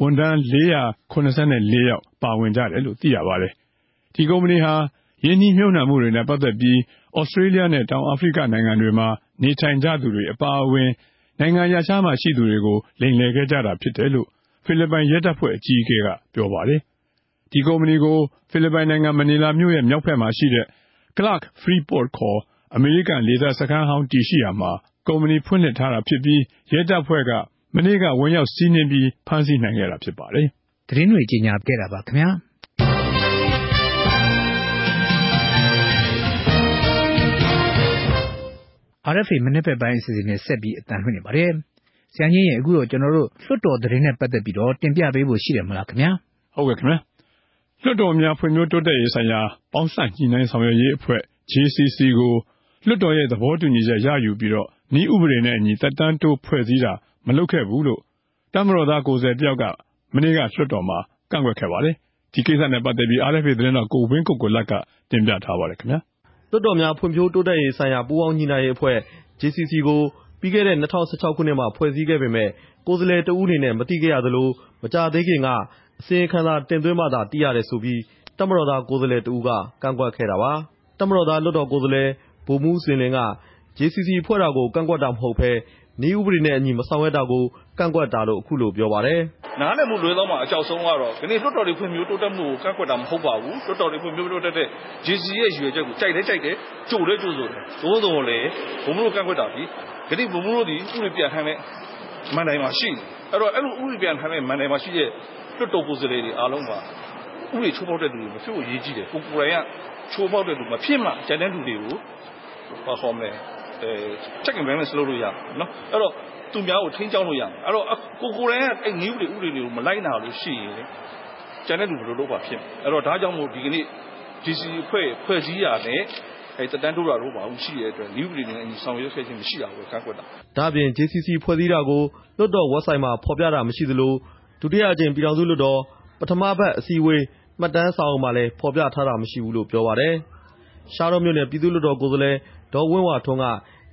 ဝန်ထမ်း၄၇၄ယောက် ပါဝင်ကြတယ်လို့ သိရပါတယ်။ဒီကုမ္ပဏီဟာ ရင်းနှီးမြှုပ်နှံမှုတွေနဲ့ ပတ်သက်ပြီး ဩစတြေးလျနဲ့ တောင်အာဖရိကနိုင်ငံတွေမှာ နေထိုင်ကြသူတွေ အပါအဝင် နိုင်ငံရပ်ခြားမှာ ရှိသူတွေကို လိမ်လည်ခဲ့ကြတာ ဖြစ်တယ်လို့ ဖိလစ်ပိုင်ရဲတပ်ဖွဲ့ အကြီးအကဲက ပြောပါတယ်။ဒီကုမ္ပဏီကို ဖိလစ်ပိုင်နိုင်ငံ မနီလာမြို့ရဲ့ မြောက်ဘက်မှာရှိတဲ့ Clark Freeport ခေါ် အမေရိကန်လေတပ်စခန်းဟောင်း တည်ရှိရာမှာ ကုမ္ပဏီဖွင့်လှစ်ထားတာဖြစ်ပြီး ရဲတပ်ဖွဲ့က မနေ့က ဝင်ရောက်စီးနင်းပြီး ဖမ်းဆီးနိုင်ခဲ့တာဖြစ်ပါတယ်။သတင်းတွေ ကြီးညာခဲ့တာပါခင်ဗျာ။ RFA မနေ့ဖက်ပိုင်းအစီအစဉ်နဲ့ဆက်ပြီးအတန်လွှင့်နေပါတယ်။ဆရာကြီးရဲ့အခုတော့ ကျွန်တော်တို့ လွှတ်တော်သတင်းနဲ့ပတ်သက်ပြီးတော့ တင်ပြပေးဖို့ရှိတယ်မလားခင်ဗျာ။ဟုတ်ကဲ့ခင်ဗျာ။လွှတ်တော်များဖွံ့ဖြိုးတိုးတက်ရေးဆိုင်ရာ ပေါင်းစပ်ညှိနှိုင်းဆောင်ရွက်ရေးအဖွဲ့ JCC ကို လွှတ်တော်ရဲ့သဘောတူညီချက်ရယူပြီးတော့ဤဥပဒေနဲ့အညီတက်တန်းတိုးဖွဲ့စည်းတာ မလုပ်ခဲ့ဘူးလို့တမတော်သား ကိုယ်စားတယောက်က မနေ့က လွှတ်တော်မှာ ကန့်ကွက်ခဲ့ပါတယ်။ဒီကိစ္စနဲ့ပတ်သက်ပြီး RFA သတင်းတော်ကိုဝင်းကုတ်ကိုလက်က တင်ပြထားပါတယ်ခင်ဗျာ။လွှတ်တော်များဖွံ့ဖြိုးတိုးတက်ရေးဆိုင်ရာ ပူးပေါင်းညီနိုင်ရေးအဖွဲ့ JCC ကို ပြီးခဲ့တဲ့ ၂၀၁၆ ခုနှစ်မှာ ဖွဲ့စည်းခဲ့ပေမယ့် ကိုယ်စားလှယ်တစ်ဦးအနေနဲ့ မသိခဲ့ရသလို မကြာသေးခင်က အစီရင်ခံစာတင်သွင်းမှသာ သိရတယ်ဆိုပြီး တပ်မတော်သား ကိုယ်စားလှယ်တစ်ဦးက ကန့်ကွက်ခဲ့တာပါ။တပ်မတော်သား လွှတ်တော်ကိုယ်စားလှယ် ဗိုလ်မှူးဇင်လင်းက JCC ဖွဲ့တာကို ကန့်ကွက်တာမဟုတ်ဘဲ နည်းဥပဒေနဲ့အညီ မဆောင်ရွက်တာကို ကန့်ကွက်တာလို့ အခုလိုပြောပါတယ်။"နားလည်မှုလွဲသွားမှာ အကြောက်ဆုံးကတော့ ဒီနေ့လွှတ်တော်တွေ ဖွံ့ဖြိုးတိုးတက်မှုကို ကန့်ကွက်တာ မဟုတ်ပါဘူး။လွှတ်တော်တွေ ဖွံ့ဖြိုးတိုးတက်တဲ့ JCC ရဲ့ရည်ရွယ်ချက်ကို ကြိုက်လည်းကြိုက်တယ်၊ကြိုလည်းကြိုဆိုတယ်။သို့သော်လည်းဗိုလ်မှူးတို့ ကန့်ကွက်တာသည် ယနေ့ဗိုလ်မှူးတို့သည် ဥပဒေပြဌာန်းတဲ့ မဏ္ဍိုင်မှာရှိနေတယ်။အဲဒီတော့ အဲလို ဥပဒေပြဌာန်းတဲ့ မဏ္ဍိုင်မှာရှိတဲ့ လွှတ်တော်ကိုယ်စားလှယ်တွေ အားလုံးက ဥပဒေချိုးဖောက်တဲ့လူတွေ မဖြစ်ဖို့ အရေးကြီးတယ်။ကိုယ်ကိုယ်တိုင်က ချိုးဖောက်တဲ့လူမဖြစ်မှ ကျန်တဲ့လူတွေကို check and balance လုပ်လို့ရမယ်။အဲဒီတော့သူများကိုထိန်းကျောင်းလို့ရမယ်။အဲဒီတော့ကိုယ်ကိုယ်တိုင်ကနည်းဥပဒေတွေကိုမလိုက်နာလို့ရှိရင်ကျန်တဲ့လူဘယ်လိုလုပ်မှာဖြစ်မလဲ။ဒါကြောင့်မို့ဒီကနေ့ JCC အဖွဲ့ဖွဲ့စည်းတာနဲ့သက်တမ်းတိုးတာတို့ရှိတဲ့အတွက်နည်းဥပဒေနဲ့အညီဆောင်ရွက်ခဲ့ခြင်းမရှိတာကိုကန့်ကွက်တာ။"ဒါ့အပြင် JCC ဖွဲ့စည်းတာကိုလွှတ်တော်ဝက်ဆိုဒ်မှာဖော်ပြတာမရှိသလိုဒုတိယအကြိမ်ပြည်ထောင်စုလွှတ်တော်ပထမပတ်အစည်းအဝေးမှတ်တမ်းစာအုပ်မှာလည်းဖော်ပြထားတာမရှိဘူးလို့ပြောပါတယ်။ရှားတောမြို့နယ်ပြည်သူ့လွှတ်တော်ကိုယ်စားလှယ် ဒေါ်ဝင်းဝါထွန်းက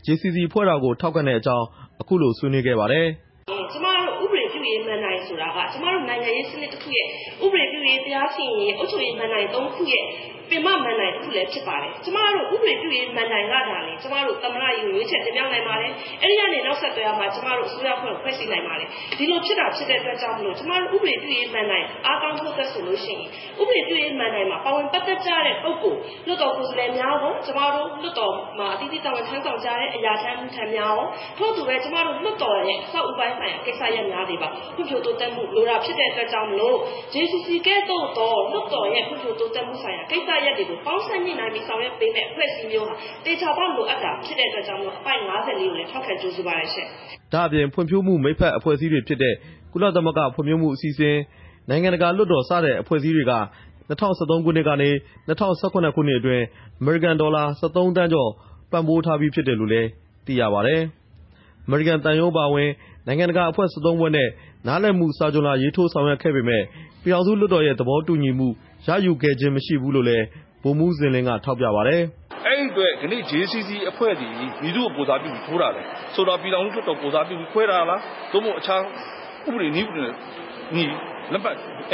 JCC ဖွဲ့တာကို ထောက်ခံတဲ့အကြောင်း အခုလို ဆွေးနွေးခဲ့ပါတယ်။"ကျမတို့ ဥပဒေပြုရေးမဏ္ဍိုင် ဆိုတာက ကျမတို့ နိုင်ငံရေးစနစ်တစ်ခုရဲ့ ဥပဒေပြုရေး၊တရားစီရင်ရေး၊အုပ်ချုပ်ရေးမဏ္ဍိုင် သုံးခုရဲ့ ပင်မမဏ္ဍိုင်တစ်ခုလည်း ဖြစ်ပါတယ်။ကျမတို့ ဥပဒေပြုရေးမဏ္ဍိုင်ကသာလျှင် ကျမတို့ သမ္မတကြီးကို ရွေးချယ်တင်မြှောက်နိုင်ပါတယ်။အဲဒီကနေ နောက်ဆက်တွဲမှာကျမတို့ အစိုးရအဖွဲ့ကို ဖွဲ့စည်းနိုင်ပါတယ်။ဒီလိုဖြစ်တာ ဖြစ်တဲ့အတွက်ကြောင့်မို့လို့ကျမတို့ ဥပဒေပြုရေးမဏ္ဍိုင် အားကောင်းဖို့အတွက်ဆိုလို့ရှိရင် ဥပဒေပြုရေးမဏ္ဍိုင်မှာ ပါဝင်ပတ်သက်ကြတဲ့ ပုဂ္ဂိုလ် လွှတ်တော်ကိုယ်စားလှယ်များရော ကျမတို့ လွှတ်တော်မှာ အသီးသီး တာဝန်ထမ်းဆောင်ကြတဲ့ အရာထမ်း၊အမှုထမ်းများရော ထို့အတူပဲ ကျမတို့ လွှတ်တော်ရဲ့ အဆောက်အဦးပိုင်းဆိုင်ရာ ကိစ္စရပ်များသည်ပါ ဖွံ့ဖြိုးတိုးတက်မှုလိုတာဖြစ်တဲ့အတွက်ကြောင့်မို့လို့ JCC ကဲ့သို့သောလွှတ်တော်ရဲ့ဖွံ့ဖြိုးတိုးတက်မှုဆိုင်ရာကိစ္စရပ်တွေကိုပေါင်းစပ်ညှိနှိုင်းပြီးဆောင်ရွက်ပေးမယ့်အဖွဲ့အစည်းမျိုးဟာသေချာပေါက်လိုအပ်တာဖြစ်တဲ့အတွက်ကြောင့်မို့လို့အပိုဒ်၅၄ကိုလည်းထောက်ခံကြိုဆိုပါတယ်ရှင့်။"ဒါ့အပြင်ဖွံ့ဖြိုးမှုမိတ်ဖက်အဖွဲ့အစည်းတွေဖြစ်တဲ့ကုလသမဂ္ဂဖွံ့ဖြိုးမှုအစီအစဉ်၊နိုင်ငံတကာလွှတ်တော်စတဲ့အဖွဲ့အစည်းတွေက၂၀၁၃ခုနှစ်ကနေ၂၀၁၇ခုနှစ်အတွင်းအမေရိကန်ဒေါ်လာ၁၃သန်းကျော်ပံ့ပိုးထားပြီးဖြစ်တယ်လို့လည်းသိရပါတယ်။အမေရိကန်သံရုံးအပါအဝင် နိုင်ငံတကာအဖွဲ့ ၁၃ ဖွဲ့နဲ့ နားလည်မှုစာချွန်လွှာ ရေးထိုးဆောင်ရွက်ခဲ့ပေမယ့် ပြည်ထောင်စုလွှတ်တော်ရဲ့ သဘောတူညီမှု ရယူခဲ့ခြင်း မရှိဘူးလို့လည်း ဗိုလ်မှူးဇင်လင်းက ထောက်ပြပါတယ်။"အဲဒီအတွက်ဒီနေ့ JCC အဖွဲ့သည် မည်သူ့ကို ကိုယ်စားပြုပြီး ထိုးတာလဲ။ဆိုလိုတာ ပြည်ထောင်စုလွှတ်တော် ကိုယ်စားပြုပြီးဖွဲ့တာလား။သို့မဟုတ် အခြားဥပဒေနည်းဥပဒေနဲ့အညီ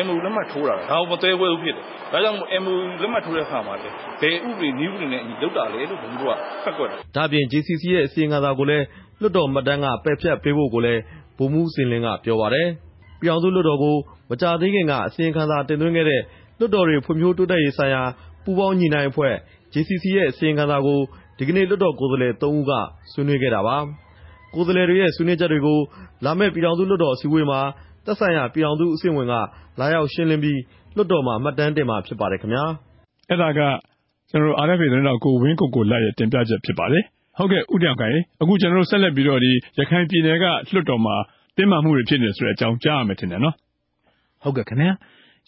MOU လက်မှတ်ထိုးတာလား။ဒါကို မသဲကွဲဘူးဖြစ်တယ်။ဒါကြောင့်မို့ MOU လက်မှတ်ထိုးတဲ့အခါမှာလည်းဘယ်ဥပဒေနည်းဥပဒေနဲ့အညီ လုပ်တာလဲလို့ဗိုလ်မှူးတို့က ကန့်ကွက်တာ။"ဒါ့အပြင် JCC ရဲ့ အစီရင်ခံစာကိုလည်း လွှတ်တော်မှတ်တမ်းက ပယ်ဖျက်ပေးဖို့ကိုလည်း ဗိုလ်မှူးဇင်လင်းက ပြောပါတယ်။ပြည်ထောင်စုလွှတ်တော်ကို မကြာသေးခင်က အစီရင်ခံစာတင်သွင်းခဲ့တဲ့ လွှတ်တော်တွေ ဖွံ့ဖြိုးတိုးတက်ရေးဆိုင်ရာ ပူးပေါင်းညှိနှိုင်းအဖွဲ့ JCC ရဲ့ အစီရင်ခံစာကို ဒီကနေ့ လွှတ်တော်ကိုယ်စားလှယ် သုံးဦးက ဆွေးနွေးခဲ့တာပါ။ကိုယ်စားလှယ်တွေရဲ့ ဆွေးနွေးချက်တွေကို လာမယ့် ပြည်ထောင်စုလွှတ်တော် အစည်းအဝေးမှာ သက်ဆိုင်ရာ ပြည်ထောင်စုအဆင့်ဝန်က လာရောက်ရှင်းလင်းပြီး လွှတ်တော်မှာ မှတ်တမ်းတင်မှာ ဖြစ်ပါတယ်ခင်ဗျာ။အဲဒါက RFA သတင်းထောက် ကိုဝင်းကိုကိုလတ်ရဲ့ တင်ပြချက်ဖြစ်ပါတယ်။ ဟုတ်ကဲ့ဦးတင်အောင်ခိုင်ရေအခုဆက်လက်ပြီးတော့ ရခိုင်ပြည်နယ်က လွှတ်တော်မှာ တင်းမာမှုတွေဖြစ်နေတယ်ဆိုတဲ့အကြောင်း ကြားရမယ်ထင်တယ်နော်။ဟုတ်ကဲ့ခင်ဗျာ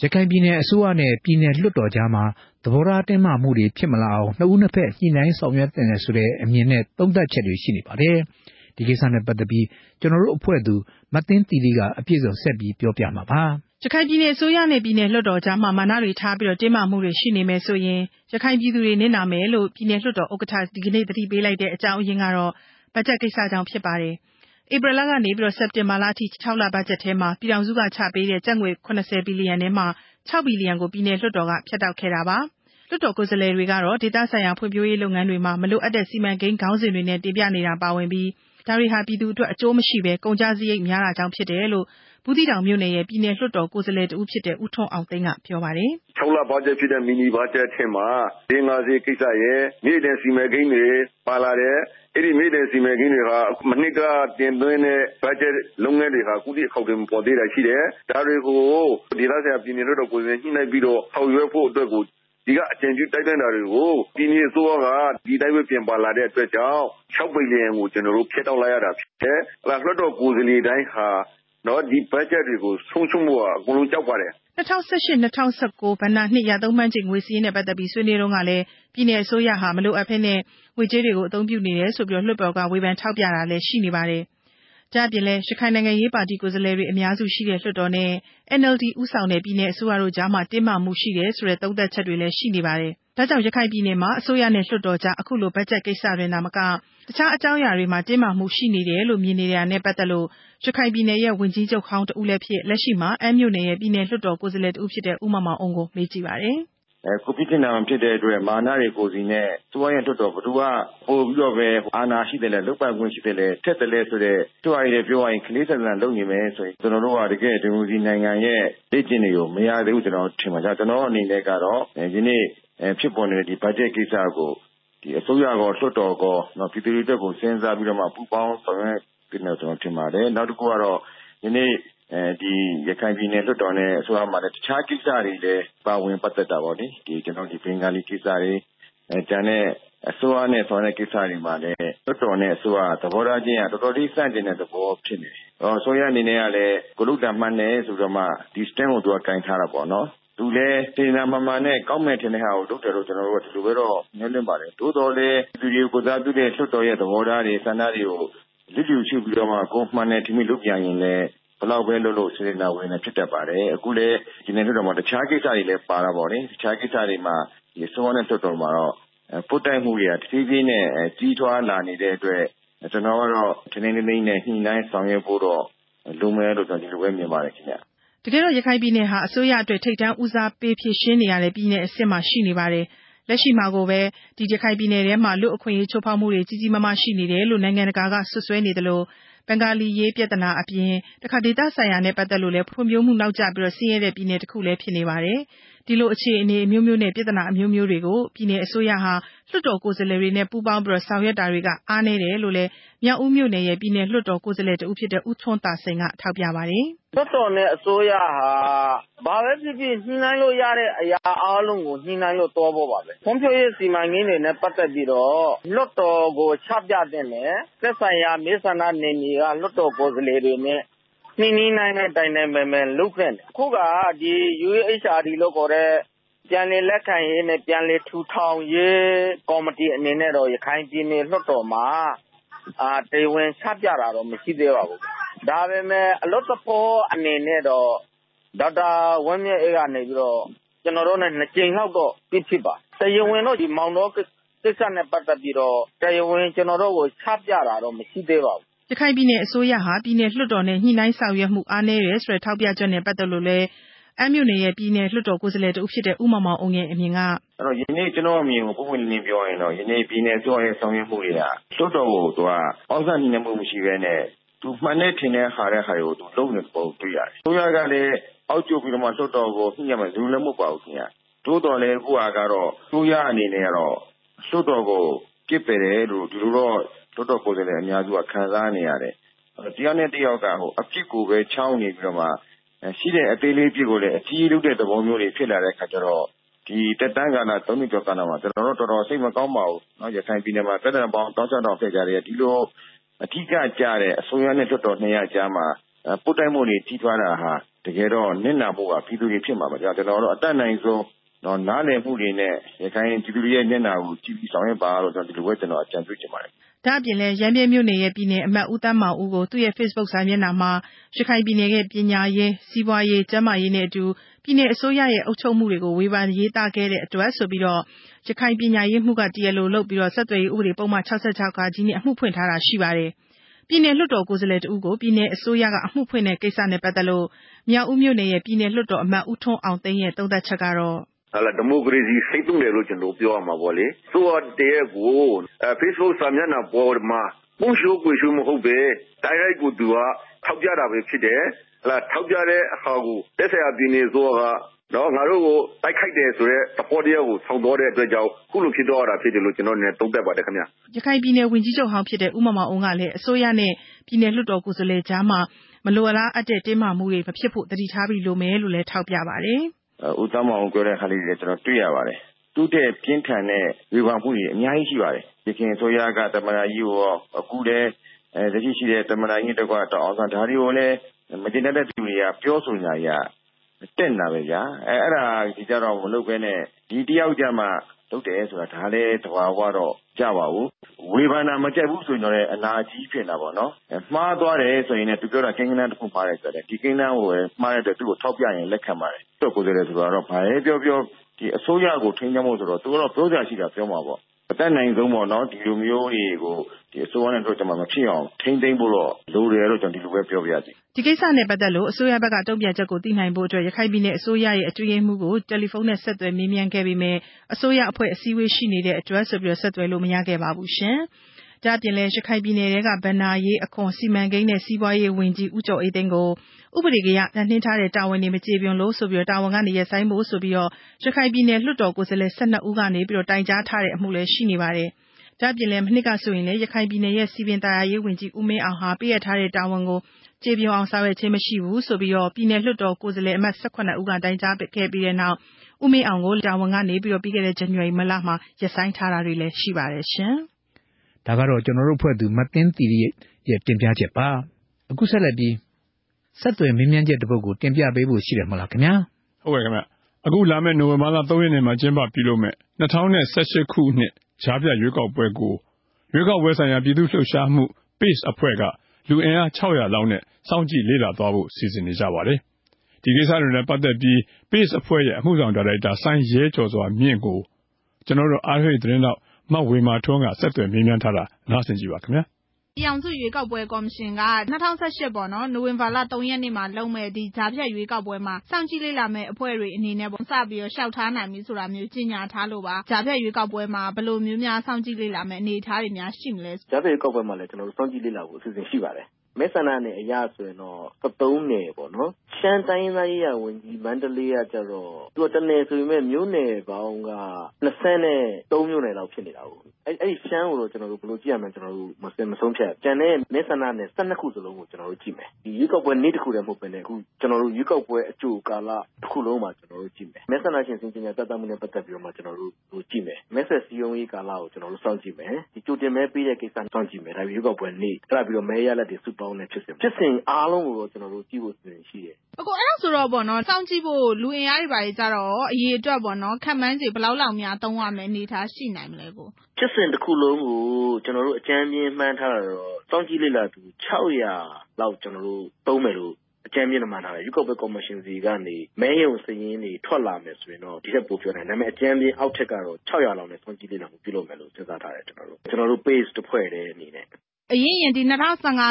ရခိုင်ပြည်နယ်အစိုးရနဲ့ ပြည်နယ်လွှတ်တော်ကြားမှာ သဘောထားတင်းမာမှုတွေဖြစ်မလာအောင် နှစ်ဦးနှစ်ဖက် ညှိနှိုင်းဆောင်ရွက်သင့်တယ်ဆိုတဲ့အမြင်နဲ့ သုံးသပ်ချက်တွေရှိနေပါတယ်။ဒီကိစ္စနဲ့ပတ်သက်ပြီး ကျနော်တို့အဖွဲ့သူ မသင်းသီရိက အပြည့်စုံ ဆက်ပြီးပြောပြမှာပါ။ ရခိုင်ပြည်နယ်အစိုးရနဲ့ ပြည်နယ်လွှတ်တော်ကြားမှာ မာနတွေထားပြီးတော့တင်းမာမှုတွေ ရှိနေမယ်ဆိုရင် ရခိုင်ပြည်သူတွေ နစ်နာမယ်လို့ ပြည်နယ်လွှတ်တော်ဥက္ကဋ္ဌ ဒီကနေ့ သတိပေးလိုက်တဲ့ အကြောင်းအရင်းကတော့ ဘတ်ဂျက်ကိစ္စကြောင့် ဖြစ်ပါတယ်။ဧပြီလကနေ စက်တင်ဘာလအထိ၆လဘတ်ဂျက်ထဲမှာ ပြည်ထောင်စုက ချပေးတဲ့ ကျပ်ငွေ ၇၀ ဘီလီယံထဲမှာ ၆ ဘီလီယံကို ပြည်နယ်လွှတ်တော်က ဖြတ်တောက်ခဲ့တာပါ။လွှတ်တော်ကိုယ်စားလှယ်တွေကတော့ ဒေသဆိုင်ရာ ဖွံ့ဖြိုးရေးလုပ်ငန်းတွေမှာ မလိုအပ်တဲ့ စီမံကိန်းခေါင်းစဉ်တွေနဲ့ တင်ပြနေတာပါဝင်ပြီး ဒါတွေဟာ ပြည်သူအတွက် အကျိုးမရှိပဲကုန်ကျစရိတ်များတာကြောင့် ဖြစ်တယ်လို့ ဘူးသီးတောင်မြို့နယ်ရဲ့ ပြည်နယ်လွှတ်တော်ကိုယ်စားလှယ်တစ်ဦးဖြစ်တဲ့ ဦးထွန်းအောင်သိန်းက ပြောပါတယ်။"၆ လ ဘတ်ဂျက်ဖြစ်တဲ့ မီနီဘတ်ဂျက်ထဲမှာဘင်္ဂါဈေးကိစ္စရယ်၊မြစ်အတွင်းစီမံကိန်းတွေ ပါလာတယ်။အဲဒီမြစ်အတွင်းစီမံကိန်းတွေဟာ မနှစ်က တင်သွင်းတဲ့ ဘတ်ဂျက်လုပ်ငန်းတွေဟာ အခုထိ အကောင်အထည် မဖော်သေးတာရှိတယ်။ဒါတွေကို ဒေသဆိုင်ရာ ပြည်နယ်လွှတ်တော်ကိုယ်စားလှယ်တွေညှိနှိုင်းပြီးတော့ ဆောင်ရွက်ဖို့အတွက်ကို ဒီကအကြံပြုတိုက်တွန်းတာတွေကို ပြည်နယ်အစိုးရက ဒီအတိုင်းပဲ ပြန်ပါလာတဲ့အတွက်ကြောင့် ၆ ဘီလီယံကို ကျနော်တို့ ဖြတ်တောက်လိုက်ရတာဖြစ်တယ်။လွှတ်တော်ကိုယ်စားလှယ်တိုင်းဟာ ဒီ ဘတ်ဂျက်တွေကို ဆုံးရှုံးဖို့အကုန်လုံးကြောက်ပါတယ်။"၂၀၁၈-၂၀၁၉ ဘဏ္ဍာနှစ် ရသုံးမှန်းခြေငွေစာရင်းနဲ့ပတ်သက်ပြီး ဆွေးနွေးတုန်းကလည်း ပြည်နယ်အစိုးရဟာ မလိုအပ်ပဲနဲ့ငွေကြေးတွေကို အသုံးပြုနေတယ်ဆိုပြီး လွှတ်တော်က ဝေဖန်ထောက်ပြတာလည်း ရှိနေပါတယ်။ဒါ့အပြင်လည်း ရခိုင်နိုင်ငံရေးပါတီ ကိုယ်စားလှယ်တွေ အများစုရှိတဲ့ လွှတ်တော်နဲ့ NLD ဦးဆောင်တဲ့ ပြည်နယ်အစိုးရတို့ကြားမှာ တင်းမာမှုရှိတယ်ဆိုတဲ့ သုံးသပ်ချက်တွေလည်း ရှိနေပါတယ် ဒါကြောင့် ရခိုင်ပြည်နယ်မှာ အစိုးရနဲ့ လွှတ်တော်ကြား အခုလို ဘတ်ဂျက်ကိစ္စတွေသာမက တခြားအကြောင်းအရာတွေမှာ တင်းမာမှုရှိနေတယ်လို့ မြင်နေတာနဲ့ပတ်သက်လို့ ရခိုင်ပြည်နယ်ရဲ့ ဝန်ကြီးချုပ်ဟောင်း တဦးလည်းဖြစ် လက်ရှိမှာ အမ်းမြို့နယ်ရဲ့ ပြည်နယ်လွှတ်တော်ကိုယ်စားလှယ်တဦးဖြစ်တဲ့ ဦးမောင်မောင်အုန်းကို မေးကြည့်ပါတယ်။ကိုဖိကျင်နာဖြစ်တဲ့အတွက် မာနတွေကိုယ်စီနဲ့ သူ့ရဲ့လွှတ်တော်ဘသူက ပို့ပြီးတော့ပဲ အာဏာရှိတယ်လဲ လုတ်ပိုင်ခွင့်ရှိတယ်လဲ ထက်တယ်လဲဆိုတဲ့သူ့အရေးပြောရရင် ကလေးဆန်ဆန်လုပ်နေမယ်ဆိုရင် ကျွန်တော်တို့က တကယ်ဒီမိုကရေစီနိုင်ငံရဲ့ လေ့ကျင့်တွေကို မရသေးဘူးကျွန်တော်ထင်ပါကြကျွန်တော်အနေနဲ့ကတော့ဒီနေ့ဖြစ်ပေါ်နေတဲ့ ဒီဘတ်ဂျက်ကိစ္စကိုဒီ အစိုးရကော လွှတ်တော်ကောနော်ပြည်သူတွေအတွက်ကို စဉ်းစားပြီးတော့မှ ပူပေါင်းဆောင်ရွက်ပြင်တယ်ကျွန်တော်ထင်ပါတယ် နောက်တစ်ခုကတော့ဒီနေ့အဲဒီရခိုင်ပြည်နယ်လွှတ်တော်နဲ့ အစိုးရမှာလည်း တခြားကိစ္စတွေလည်း ပါဝင်ပတ်သက်တာပေါ့လေဒီကျွန်တော်ဒီဘင်္ဂါလီကိစ္စတွေအဲကျန်တဲ့ အစိုးရနဲ့ ဆောင်တဲ့ကိစ္စတွေမှာလည်း လွှတ်တော်နဲ့ အစိုးရ သဘောထားချင်းက တော်တော်လေးစန့်ကျင်တဲ့သဘော ဖြစ်နေတယ်။အော်အစိုးရအနေနဲ့ကလည်း ကိုလုတ္တမှတ်နေဆိုတော့မှ ဒီ stand ကိုသူကကင်ထားတာပေါ့နော်။ သူလည်း စေနာမှန်မှန်နဲ့ ကောက်မဲ့ထင်တဲ့ဟာကို လုပ်တယ်လို့ ကျွန်တော်တို့က ဒီလိုပဲတော့ညှင်းလင်းပါတယ်။သို့တော်လည်းသူတွေကိုယ်စားပြုတဲ့ လွှတ်တော်ရဲ့ သဘောထားတွေ ဆန္ဒတွေကိုလစ်လျူရှုပြီးတော့မှ ကိုမှန်တယ်ဒီမိလုပ်ပြန်ရင်လည်းဘလောက်ပဲလုပ်လို့စေနာဝင်နေဖြစ်တတ်ပါတယ် အခုလည်းဒီနေ့တော့မှတခြားကိစ္စတွေလည်း ပါတာပေါ့လေ တခြားကိစ္စတွေမှာဒီစောနဲ့တွတ်တော်မှာတော့ပုတ်တိုက်မှုတွေက တဖြည်းဖြည်းနဲ့ ကြီးထွားလာနေတဲ့အတွက် ကျွန်တော်ကတော့ထင်းထင်းလေးလေးနဲ့ ညှိနှိုင်းဆောင်ရွက်ဖို့တော့ လိုမယ်လို့ကျွန်တော်ဒီလိုပဲ မြင်ပါတယ်ခင်ဗျ တကယ်တော့ ရခိုင်ပြည်နယ်ဟာ အစိုးရအတွက် ထိပ်တန်းဦးစားပေးဖြည့်ရှင်းနေရတဲ့ ပြည်နယ်အဆင့်မှာ ရှိနေပါတယ် လက်ရှိမှာကိုပဲ ဒီရခိုင်ပြည်နယ်ထဲမှာ လူအခွင့်အရေးချိုးဖောက်မှုတွေ ကြီးကြီးမားမားရှိနေတယ်လို့ နိုင်ငံတကာကဆွဆွဲနေသလို ဘင်္ဂါလီရေးပြဿနာအပြင်တခါဒေသဆိုင်ရာနဲ့ ပတ်သက်လို့လည်း ဖွံ့ဖြိုးမှုနောက်ကျပြီးတော့ဆင်းရဲတဲ့ ပြည်နယ်တစ်ခုလည်း ဖြစ်နေပါတယ်။ ဒီလိုအခြေအနေအမျိုးမျိုးနဲ့ ပြဿနာအမျိုးမျိုးတွေကို ပြည်နယ်အစိုးရဟာ လွှတ်တော်ကိုယ်စားလှယ်တွေနဲ့ ပူးပေါင်းပြီးတော့ဆောင်ရွက်တာတွေက အားနည်းတယ်လို့လည်း မြောက်ဦးမြို့နယ်ရဲ့ ပြည်နယ်လွှတ်တော်ကိုယ်စားလှယ်တဦးဖြစ်တဲ့ ဦးထွန်းသာစိန်က ထောက်ပြပါတယ်။လွှတ်တော်နဲ့ အစိုးရဟာ ဘာပဲဖြစ်ဖြစ် ညှိနှိုင်းလို့ရတဲ့အရာအားလုံးကို ညှိနှိုင်းလို့သွားဖို့ပါပဲ။ဖွံ့ဖြိုးရေးစီမံကိန်းတွေနဲ့ ပတ်သက်ပြီးတော့ လွှတ်တော်ကို ချပြသင့်တယ်။သက်ဆိုင်ရာ မဲဆန္ဒနယ်မြေက လွှတ်တော်ကိုယ်စားလှယ်တွေနဲ့ ညှိနှိုင်းနိုင်တဲ့တိုင်တိုင်ပင်ပင်လုပ်သင့်တယ်။အခုကဒီ UEHRD လို့ခေါ်တဲ့ ပြန်လည်လက်ခံရေးနဲ့ ပြန်လည်ထူထောင်ရေးကော်မတီအနေနဲ့တော့ ရခိုင်ပြည်နယ်လွှတ်တော်မှာ တရားဝင်ချပြတာတော့ မရှိသေးပါဘူး။ဒါပေမဲ့ အလွတ်သဘောအနေနဲ့တော့ ဒေါက်တာဝင်းမြတ်အေးကနေပြီးတော့ ကျနော်တို့နဲ့ နှစ်ကြိမ်လောက်တော့ တွေ့ဖြစ်ပါတယ်။တရားဝင်တော့မောင်တောကိစ္စနဲ့ ပတ်သက်ပြီးတော့ တရားဝင် ကျနော်တို့ကို ချပြတာတော့ မရှိသေးပါဘူး။ ရခိုင်ပြည်နယ်အစိုးရဟာ ပြည်နယ်လွှတ်တော်နဲ့ ညှိနှိုင်းဆောင်ရွက်မှု အားနည်းတယ်ဆိုတဲ့ ထောက်ပြချက်နဲ့ ပတ်သက်လို့လည်း အမ်းမြို့နယ်ရဲ့ ပြည်နယ်လွှတ်တော်ကိုယ်စားလှယ်တဦးဖြစ်တဲ့ ဦးမောင်မောင်အုန်းရဲ့ အမြင်က။အဲ့တော့ယနေ့ ကျွန်တော်အမြင်ကိုပုံမှန်လင်းပြောရင်တော့ ယနေ့ ပြည်နယ်အစိုးရရဲ့ ဆောင်ရွက်မှုတွေက လွှတ်တော်ကို သူကအောက်ဆညှိနှိုင်းမှုမရှိဘဲနဲ့ သူမှန်တဲ့ထင်တဲ့ဟာတဲ့ဟာတွေကို သူလုပ်နေပုံတွေ့ရတယ်။အစိုးရကလည်း အောက်ကျပြီးတော့မှ လွှတ်တော်ကို ညှိရမယ်လူလည်းမဟုတ်ပါဘူးခင်ဗျ။သို့တော်လည်း အခုဟာကတော့ အစိုးရအနေနဲ့ကတော့ လွှတ်တော်ကိုပြစ်ပယ်တယ်လို့ ဒီလိုတော့ လွှတ်တော်ကိုယ်စားလှယ်အများစုက ခံစားနေရတယ်။တရားနဲ့တယောက်ကဟိုအပြစ်ကိုပဲ ချောင်းနေပြီးတော့မှ ရှိတဲ့အသေးလေးပြစ်ကိုလည်း အကြီးလုပ်တဲ့သဘောမျိုးတွေ ဖြစ်လာတဲ့အခါကျတော့ ဒီတက်တန်းကလာ၃နှစ်ကျော်ကလာမှာ ကျွန်တော်တို့ တော်တော်စိတ်မကောင်းပါဘူး။နော်ရခိုင်ပြည်နယ်မှာတက်တန်းပေါင်းတောင်းချတောင်းဖြစ်ကြတယ် ဒီလိုအထီးကကြတဲ့ အစိုးရနဲ့ လွှတ်တော်နှစ်ရကြားမှာပုတ်တိုက်မှုတွေ ကြီးထွားတာဟာ တကယ်တော့ နစ်နာဖို့က ပြည်သူတွေ ဖြစ်မှာပါကြာကျွန်တော်တို့ အတတ်နိုင်ဆုံးတော့နားလည်မှုတွေနဲ့ ရခိုင်ပြည်သူတွေရဲ့ မျက်နှာကိုကြည့်ပြီး ဆောင်ရွက်ပါလို့ကျွန်တော်ဒီလိုပဲကျွန်တော်အကြံပြုချင်ပါတယ်။ ဒါ့အပြင်လည်း ရမ်းဗြဲမြို့နယ်ရဲ့ ပြည်နယ်အမတ် ဦးသန်းမောင်ဦးကို သူ့ရဲ့ Facebook စာမျက်နှာမှာ ရခိုင်ပြည်နယ်ရဲ့ ပညာရေး၊စီးပွားရေး၊ကျန်းမာရေးနဲ့အတူ ပြည်နယ်အစိုးရရဲ့ အုပ်ချုပ်မှုတွေကို ဝေဖန်ရေးသားခဲ့တဲ့အတွက်ဆိုပြီးတော့ရခိုင်ပညာရေးမှူးက တရားလိုလုပ်ပြီးတော့ဆက်သွယ်ရေးဥပဒေပုဒ်မ ၆၆နဲ့ အမှုဖွင့်ထားတာရှိပါတယ်။ပြည်နယ်လွှတ်တော်ကိုယ်စားလှယ်တဦးကို ပြည်နယ်အစိုးရက အမှုဖွင့်တဲ့ကိစ္စနဲ့ပတ်သက်လို့ မြောက်ဦးမြို့နယ်ရဲ့ ပြည်နယ်လွှတ်တော်အမတ် ဦးထွန်းအောင်သိန်းရဲ့ သုံးသပ်ချက်ကတော့ဟုတ်လား ဒီမိုကရေစီစိတ်သုံးတယ်လို့ ကျွန်တော်ပြောရမှာပေါ့လေဆိုတော့တည်းကို Facebook စာမျက်နှာပေါ်မှာပုံရှိုးကိုရှိုး မဟုတ်ပဲတိုက်ရိုက်ကို သူက ထောက်ပြတာပဲဖြစ်တယ်ဟလာထောက်ပြတဲ့ဟာကိုတက်ဆရာ ပြည်နေဆိုတော့နော်ငါတို့ကို တိုက်ခိုက်တယ်ဆိုတော့သဘောတရားကို ဆောင်းတော်တဲ့အတွက်ကြောင့်ခုလိုဖြစ်တော့တာဖြစ်တယ်လို့ ကျွန်တော်လည်းသုံးသပ်ပါတယ်ခင်ဗျ ရခိုင်ပြည်နယ် ဝန်ကြီးချုပ်ဟောင်းဖြစ်တဲ့ ဦးမမောင်အုံးကလည်း အစိုးရနဲ့ ပြည်နယ်လွှတ်တော်ကိုယ်စားလှယ်ကြားမှာ မလိုလားအပ်တဲ့ တင်းမာမှုတွေ မဖြစ်ဖို့တတိထားပြီး လိုမယ်လို့လည်း ထောက်ပြပါတယ် ဦးသားမောင်ပြောတဲ့ခါလေးတွေကျွန်တော်တွေ့ရပါတယ် သူ့တဲ့ပြင်းထန်တဲ့ ဝေဖန်မှုတွေ အများကြီးရှိပါတယ်။ရခင်အစိုးရကတမန်ကြီးကိုရော အခုလည်းအဲတရှိရှိတဲ့တမန်ကြီးတကွတောင်အောင်ဆန်းဒါတွေကိုလည်းမတင်တဲ့သူတွေက ပြောဆိုညာရတက်နေတာပဲဗျာ အဲအဲ့ဒါဒီကြတော့ မလုပ်ဘဲနဲ့ ဒီတယောက်ကြမှာ လုပ်တယ်ဆိုတာ ဒါလည်းတဘာဝတော့ကြပါဘူး ဝေဖန်တာ မကြက်ဘူးဆိုရင်တော့အနာကြီးဖြစ်နေတာပေါ့နော် မှားသွားတယ်ဆိုရင်လည်း သူပြောတာ ကိန်းကနန်းတစ်ခုမှားတယ်ဆိုတယ်ဒီကိန်းကနန်းကိုမှားတဲ့အတွက် သူ့ကိုထောက်ပြရင် လက်ခံပါတယ်တော့ကိုယ်စားလှယ်ဆိုတော့ ဘာပဲပြောပြောဒီအစိုးရကို ထိန်းကျောင်းဖို့ဆိုတော့ သူကတော့ ပြောစရာရှိတာ ပြောမှာပေါ့ အတက်နိုင်ဆုံးပေါ့နော် ဒီလိုမျိုးတွေကိုဒီအစိုးရနဲ့တို့ကြမှာ မဖြစ်အောင် ထိမ့်သိမ့်ဖို့တော့ လိုတယ်လို့ ကျွန်တော် ဒီလိုပဲ ပြောပြရစီဒီကိစ္စနဲ့ပတ်သက်လို့ အစိုးရဘက်က တုံ့ပြန်ချက်ကို သိနိုင်ဖို့အတွက် ရခိုင်ပြည်နယ်အစိုးရရဲ့ အတွင်းရေးမှူးကို တယ်လီဖုန်းနဲ့ ဆက်သွယ်မေးမြန်းခဲ့ပေမဲ့အစိုးရအဖွဲ့ အစည်းအဝေးရှိနေတဲ့အတွက်ဆိုပြီး ဆက်သွယ်လို့ မရခဲ့ပါဘူးရှင်။ ဒါ့အပြင်လည်း ရခိုင်ပြည်နယ်ကဗန္နာရေး အခွန် စီမံကိန်းနဲ့ စီးပွားရေးဝန်ကြီး ဦးကျော်အေးသိန်းကို ဥပဒေကရနှင်းထားတဲ့ တာဝန်တွေ မကျေပွန်လို့ဆိုပြီး တာဝန်ကနေ ရပ်ဆိုင်းဖို့ဆိုပြီး ရခိုင်ပြည်နယ် လွှတ်တော်ကိုယ်စားလှယ် ၁၂ ဦးကနေပြီးတိုင်ကြားထားတဲ့အမှုလည်း ရှိနေပါတယ်။ဒါ့အပြင်လည်း မနှစ်ကဆိုရင်လည်း ရခိုင်ပြည်နယ်ရဲ့စီပင်သာယာရေးဝန်ကြီး ဦးမင်းအောင်ဟာ ပေးအပ်ထားတဲ့ တာဝန်ကို ကျေပွန်အောင် ဆောင်ရွက်ခြင်းမရှိဘူးဆိုပြီး ပြည်နယ်လွှတ်တော်ကိုယ်စားလှယ် အမတ် ၁၇ ဦးက တိုင်ကြားခဲ့ပြီးတဲ့နောက် ဦးမင်းအောင်ကို တာဝန်ကနေ ပြီးပြီးခဲ့တဲ့ ဇန်နဝါရီလမှာ ရပ်ဆိုင်းထားတာတွေလည်း ရှိပါတယ်ရှင်။ ဒါကတော့ကျွန်တော်တို့ဖွဲ့သူမသိန်းတီရဲ့တင်ပြချက်ပါ။အခုဆက်လက်ပြီးဆက်သွယ်မေးမြန်းချက်တစ်ပုဒ်ကိုတင်ပြပေးဖို့ရှိတယ်မဟုတ်လားခင်ဗျာ။ဟုတ်ကဲ့ခင်ဗျ။အခုလာမယ့်နိုဝင်ဘာလ3ရက်နေ့မှာကျင်းပပြုလုပ်မယ့်2018ခုနှစ်ဂျားပြရွေးကောက်ပွဲကိုရွေးကောက်ပွဲဆိုင်ရာပြည်သူ့လှုပ်ရှားမှု PACE အဖွဲ့ကလူအင်အား600လောက်နဲ့စောင့်ကြည့်လေ့လာသွားဖို့စီစဉ်နေကြပါတယ်။ဒီကိစ္စတွေနဲ့ပတ်သက်ပြီး PACE အဖွဲ့ရဲ့အမှုဆောင်ဒါရိုက်တာစိုင်းရဲကျော်စွာမြင့်ကိုကျွန်တော်တို့အားရသတင်းတော့ မဝေမာထွန်းက ဆက်သွယ်မေးမြန်းထားတာနားဆင်ကြည့်ပါခင်ဗျာ။ပြည်ထောင်စုရွေးကောက်ပွဲကော်မရှင်က ၂၀၁၈ ပေါ့နော် နိုဝင်ဘာလ ၃ ရက်နေ့မှာလုပ်မယ့်ဒီကြားဖြတ်ရွေးကောက်ပွဲမှာ စောင့်ကြည့်လေ့လာမယ့်အဖွဲ့တွေအနေနဲ့ စပြီးတော့ လျှောက်ထားနိုင်ပြီဆိုတာမျိုး ကြေညာထားလို့ပါ ကြားဖြတ်ရွေးကောက်ပွဲမှာ ဘယ်လိုမျိုးများ စောင့်ကြည့်လေ့လာမယ့် အနေအထားတွေများရှိမလဲ ကြားဖြတ်ရွေးကောက်ပွဲမှာလည်း ကျွန်တော်တို့ စောင့်ကြည့်လေ့လာဖို့ အစီအစဉ်ရှိပါတယ် မဲဆန္ဒနယ်အရဆိုရင်တော့13နယ်ပေါ့နော် ရှမ်းတိုင်းရင်းသားရေးရာဝန်ကြီး မန္တလေးကကျတော့ သူက တနယ်ဆိုပေမဲ့မြို့နယ်ပေါင်းက23မြို့နယ်လောက် ဖြစ်နေတာကိုအဲ့အဲ့ရှမ်းကိုတော့ကျွန်တော်တို့ဘယ်လိုကြည့်ရမလဲ ကျွန်တော်တို့မစင်မဆုံးဖြတ်ကျန်တဲ့ မဲဆန္ဒနယ်12ခုစလုံးကို ကျွန်တော်တို့ ကြည့်မယ်ဒီရွေးကောက်ပွဲ နေ့တစ်ခုတည်း မဟုတ်ဘဲနဲ့အခုကျွန်တော်တို့ ရွေးကောက်ပွဲအကြိုကာလတစ်ခုလုံးမှာ ကျွန်တော်တို့ ကြည့်မယ် မဲဆန္ဒရှင်စင်ကြင်တတ်တတ်မှုနဲ့ ပတ်သက်ပြီးတော့မှ ကျွန်တော်တို့ ကြည့်မယ် မဲဆက်စည်းရုံးရေးကာလကို ကျွန်တော်တို့ စောင့်ကြည့်မယ်ဒီကြိုတင်မဲပေးတဲ့ကိစ္စ စောင့်ကြည့်မယ် ဒါ ရွေးကောက်ပွဲနေ့ အဲ့ဒါပြီးတော့ မဲရလက်တွေ စုပေါင်းတဲ့ဖြစ်စဉ်ဖြစ်စဉ်အားလုံးကိုတော့ ကျွန်တော်တို့ ကြည့်ဖို့စဉ်ရှိတယ် အကို အဲ့ဒါဆိုတော့ပေါ့နော်စောင့်ကြည့်ဖို့ လူအင်အားတွေပါကြတော့အရေးအတွက်ပေါ့နော်ခက်မှန်းခြေ ဘယ်လောက်လောက်များ သုံးရမယ်အနေထားရှိနိုင်မလဲကို ဖြစ်စဉ်တစ်ခုလုံးကို ကျွန်တော်တို့ အကြမ်းပြင်းမှန်းထားတာတော့ စောင့်ကြည့်လေ့လာသူ600လောက် ကျွန်တော်တို့ သုံးမယ်လို့ အကြမ်းပြင်းမှန်းထားတယ် ရွေးကောက်ပွဲကော်မရှင်စီကနေ မဲရုံစည်ရင်းတွေ ထွက်လာမယ်ဆိုရင်တော့ ဒီထက်ပိုပြောနိုင်တယ် ဒါပေမဲ့အကြမ်းပြင်းအောက်ထက်ကတော့600လောက်နဲ့ စောင့်ကြည့်လေ့လာမှု ပြုလုပ်မယ်လို့ စဉ်းစားထားတယ် ကျွန်တော်တို့ကျွန်တော်တို့ base တစ်ဖွဲ့တည်းအနေနဲ့ အရင်ရင်ဒီ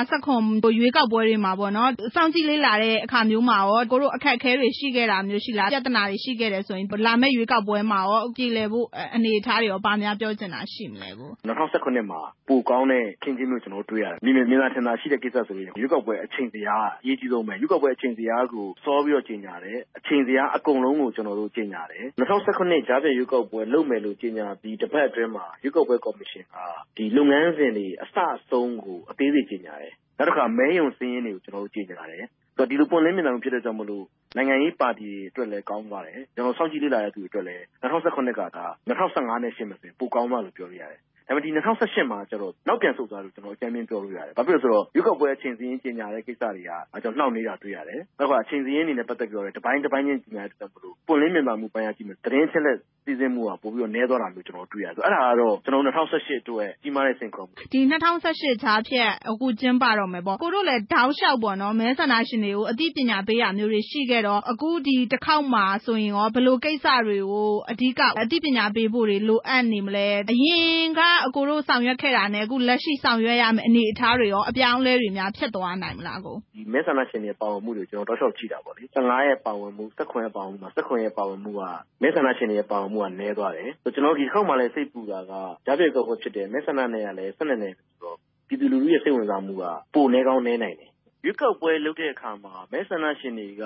2015-16ရွေးကောက်ပွဲတွေမှာပေါ့နော်စောင့်ကြည့်လေ့လာတဲ့အခါမျိုးမှာရော ကိုတို့အခက်အခဲတွေ ရှိခဲ့တာမျိုးရှိလား ပြဿနာတွေ ရှိခဲ့တယ်ဆိုရင် လာမယ့်ရွေးကောက်ပွဲမှာရော ပြည်လည်ဖို့အနေအထားတွေရောဗာများပြောချင်တာရှိမလဲကို2019မှာ ပိုကောင်းတဲ့ခင်းချင်းမျိုး ကျွန်တော်တို့ တွေ့ရတယ်မြင်မြင်သာထင်သာရှိတဲ့ ကိစ္စဆိုရင် ရွေးကောက်ပွဲအချိန်စရာအရေးကြီးဆုံးပဲ ရွေးကောက်ပွဲအချိန်စရာကို စောပြီးတော့ ကြီးညာတယ် အချိန်စရာအကုန်လုံးကို ကျွန်တော်တို့ ကြီးညာတယ်2019ဂျားပြရွေးကောက်ပွဲ လုပ်မယ်လို့ ကြီးညာပြီး တစ်ပတ်အတွင်းမှာ ရွေးကောက်ပွဲကော်မရှင်က ဒီလုပ်ငန်းစဉ်တွေ အစအဆုံးကို အသေးစိတ်ကြီးညာတယ် နောက်တစ်ခါ မဲယုံစင်းရင်းတွေကို ကျွန်တော်တို့ ကြီးညာတယ်ဆိုတော့ဒီလို ပွင့်လင်းမြင်သာမှု ဖြစ်တဲ့ကြောင့်မလို့ နိုင်ငံရေးပါတီတွေအတွက်လည်း ကောင်းသွားတယ်ကျွန်တော်စောင့်ကြည့်လေ့လာရတဲ့သူတွေအတွက်လည်း2019ကဒါ2015နဲ့ရှင်းမယ်ဆိုရင် ပိုကောင်းသွားလို့ ပြောလို့ရတယ် ဒါပေမဲ့ ဒီ2018မှာကျတော့ နောက်ပြန်ဆုတ်သွားလို့ကျွန်တော်အကြမ်းမြင်ပြောလို့ရတယ်။ဘာဖြစ်လို့ဆိုတော့ ရွေးကောက်ပွဲ အချိန်စည်းရင်း ကြီးညာတဲ့ကိစ္စတွေကကျွန်တော်နှောင့်နေတာ တွေ့ရတယ်။နောက်ကအချိန်စည်းရင်းနေနဲ့ ပတ်သက်ပြီးတော့တပိုင်း တပိုင်းချင်း ကြီးညာတဲ့အတွက်မလို့ ပွင့်လင်းမြင်သာမှုပိုင်းရကြည့်မယ်သတင်းချက်လက် စီစဉ်မှုက ပို့ပြီးတော့ နည်းသွားတာမျိုး ကျွန်တော်တွေ့ရတယ်။အဲ့ဒါကတော့ ကျွန်တော်2018အတွက် ကြီးမားတဲ့ စိန်ခေါ်မှု ဒီ2018ဂျားဖြတ် အခုကျင်းပတော့မယ်ပေါ့ ကိုတို့လည်း တောက်လျှောက်ပေါ့နော် မဲဆန္ဒရှင်တွေကို အသိပညာပေးရမျိုးတွေ ရှိခဲ့တော့ အခုဒီတစ်ခေါက်မှာဆိုရင်ရော ဘယ်လိုကိစ္စတွေကို အဓိက အသိပညာပေးဖို့တွေ လိုအပ်နေမလဲ အရင်ကအကိုတို့ ဆောင်ရွက်ခဲ့တာနဲ့ အခုလက်ရှိ ဆောင်ရွက်ရမယ့် အနေအထားတွေရော အပြောင်းအလဲတွေများ ဖြစ်သွားနိုင်မလားကိုဒီမဲဆန္ဒရှင်တွေပါဝင်မှုတွေကျွန်တော်တောက်လျှောက်ကြည့်တာပေါ့လေ15ရဲ့ ပါဝင်မှု16ရဲ့ ပါဝင်မှု16ရဲ့ ပါဝင်မှုက မဲဆန္ဒရှင်တွေရဲ့ ပါဝင်မှုက နည်းသွားတယ်ဆိုကျွန်တော်ဒီတစ်ခေါက်မှလည်း စိတ်ပူတာက ကြားပြကောက်ဖြစ်တယ် မဲဆန္ဒနယ်ကလည်း12နယ်ဆိုတော့ ပြည်သူလူထုရဲ့ စိတ်ဝင်စားမှုက ပိုနေကောင်းနေနိုင်တယ် ရွေးကောက်ပွဲလုပ်တဲ့အခါမှာ မဲဆန္ဒရှင်တွေက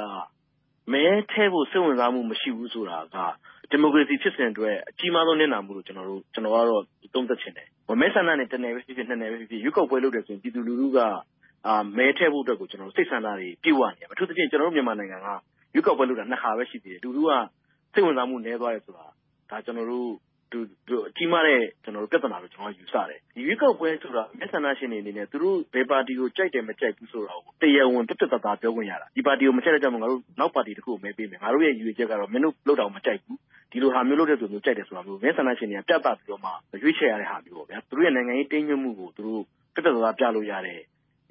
မဲထဲဖို့ စိတ်ဝင်စားမှု မရှိဘူးဆိုတာက ဒီမိုကရေစီဖြစ်စဉ်အတွက် အကြီးမားဆုံး နစ်နာမှုလို့ ကျွန်တော်တို့ကျွန်တော်ကတော့ သုံးသပ်ချင်တယ်။မဲဆန္ဒနဲ့တနယ်ပဲဖြစ်ဖြစ် နှစ်နယ်ပဲဖြစ်ဖြစ် ရွေးကောက်ပွဲလုပ်တယ်ဆိုရင် ပြည်သူလူထုကအာမဲထည့်ဖို့အတွက်ကိုကျွန်တော်တို့စိတ်ဆန္ဒတွေ ပြည့်ဝနေတယ်။အထူးသဖြင့် ကျွန်တော်တို့ မြန်မာနိုင်ငံက ရွေးကောက်ပွဲလုပ်တာ နှစ်ခါပဲ ရှိသေးတယ်။လူထုက စိတ်ဝင်စားမှု နည်းသွားတယ်ဆိုတာဒါကျွန်တော်တို့သူ ကြီးမားတဲ့ကျွန်တော်တို့ပြဿနာလို့ ကျွန်တော်ယူဆတယ်။ဒီရွေးကောက်ပွဲဆိုတာမျက်ဆန္ဒရှင်တွေအနေနဲ့ သူတို့ဘယ်ပါတီကို ကြိုက်တယ် မကြိုက်ဘူးဆိုတာကို တရားဝင် ပြတ်ပြတ်သားသား ပြောခွင့်ရတာ။ဒီပါတီကို မကြိုက်တဲ့ကြောင့် ငါတို့ နောက်ပါတီတစ်ခုကို မဲပေးမယ်။ငါတို့ရဲ့ ရည်ရွယ်ချက်ကတော့ မင်းတို့လောက်တော့မကြိုက်ဘူး။ဒီလိုဟာမျိုး လုပ်တဲ့သူမျိုးကြိုက်တယ်ဆိုတာမျိုးမျက်ဆန္ဒရှင်တွေက ပြတ်သားပြီးတော့မှ ရွေးချယ်ရတဲ့ဟာမျိုးပေါ့ဗျာ။သူတို့ရဲ့ နိုင်ငံရေးတင်းညွတ်မှုကို သူတို့ ပြတ်ပြတ်သားသား ပြလို့ရတဲ့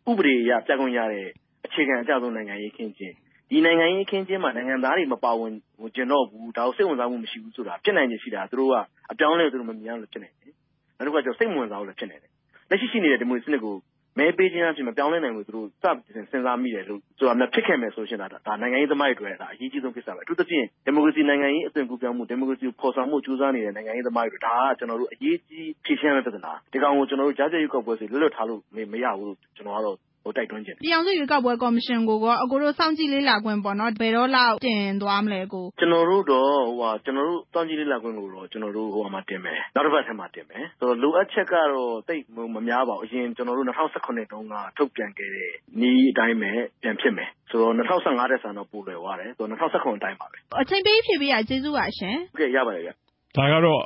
ဥပဒေအရ ပြခွင့်ရတဲ့ အခြေခံအကျဆုံး နိုင်ငံရေးခင်းကျင်း ဒီနိုင်ငံရေးအခင်းအကျင်းမှာ နိုင်ငံသားတွေ မပါဝင်ချင်တော့ဘူး ဒါကို စိတ်ဝင်စားမှု မရှိဘူးဆိုတာ ဖြစ်နိုင်ခြေရှိတာသူတို့က အပြောင်းအလဲကိုသူတို့မမြင်ရလို့ ဖြစ်နိုင်တယ်။နောက်တစ်ခုက စိတ်မဝင်စားဘူးလည်း ဖြစ်နိုင်တယ်။လက်ရှိရှိနေတဲ့ ဒီမိုကရေစီစနစ်ကို မဲပေးခြင်းအားဖြင့် မပြောင်းလဲနိုင်ဘူးသူတို့စတင်စဉ်းစားမိတယ်လို့ဆိုတာများဖြစ်ခဲ့မယ်ဆိုရင် ဒါနိုင်ငံရေးသမားတွေအတွက် အရေးကြီးဆုံးကိစ္စပဲအထူးသဖြင့် ဒီမိုကရေစီနိုင်ငံရေး အသွင်ကူးပြောင်းမှု ဒီမိုကရေစီကို ဖော်ဆောင်မှုကြိုးစားနေတဲ့ နိုင်ငံရေးသမားတွေဒါကကျွန်တော်တို့အရေးကြီး ဖြေရှင်းရမယ့် ပြဿနာ ဒီကောင်ကိုကျွန်တော်တို့ကြားကြရွေးကောက်ပွဲစီလွတ်လွတ်ထားလို့ မရဘူးလို့ ကျွန်တော်ကတော့ဟို တိုက်တွန်းခြင်းပြည်အောင်စုရွေးကောက်ပွဲကော်မရှင်ကိုကအကိုတို့ စောင့်ကြည့်လေ့လာခွင့်ပေါ့နော်ဘယ်တော့လောက် တင်သွားမလဲကို ကျွန်တော်တို့တော့ဟိုဟာကျွန်တော်တို့စောင့်ကြည့်လေ့လာခွင့်ကိုတော့ကျွန်တော်တို့ဟိုဟာမှာတင်မယ် နောက်တစ်ပတ်ထဲမှာ တင်မယ်ဆိုတော့လိုအပ်ချက်ကတော့တိတ်မများပါဘူး အရင်ကျွန်တော်တို့2019တုန်းက ထုတ်ပြန်ခဲ့တဲ့ဤအတိုင်းပဲ ပြန်ဖြစ်မယ်ဆိုတော့2015တဲ့ဆန်တော့ ပိုလွယ်သွားတယ်ဆိုတော့2019အတိုင်းပါပဲ အချိန်ပေးဖြည့်ပေးရကျေးဇူးပါရှင် ဟုတ်ကဲ့ ရပါတယ်ဗျ ဒါကတော့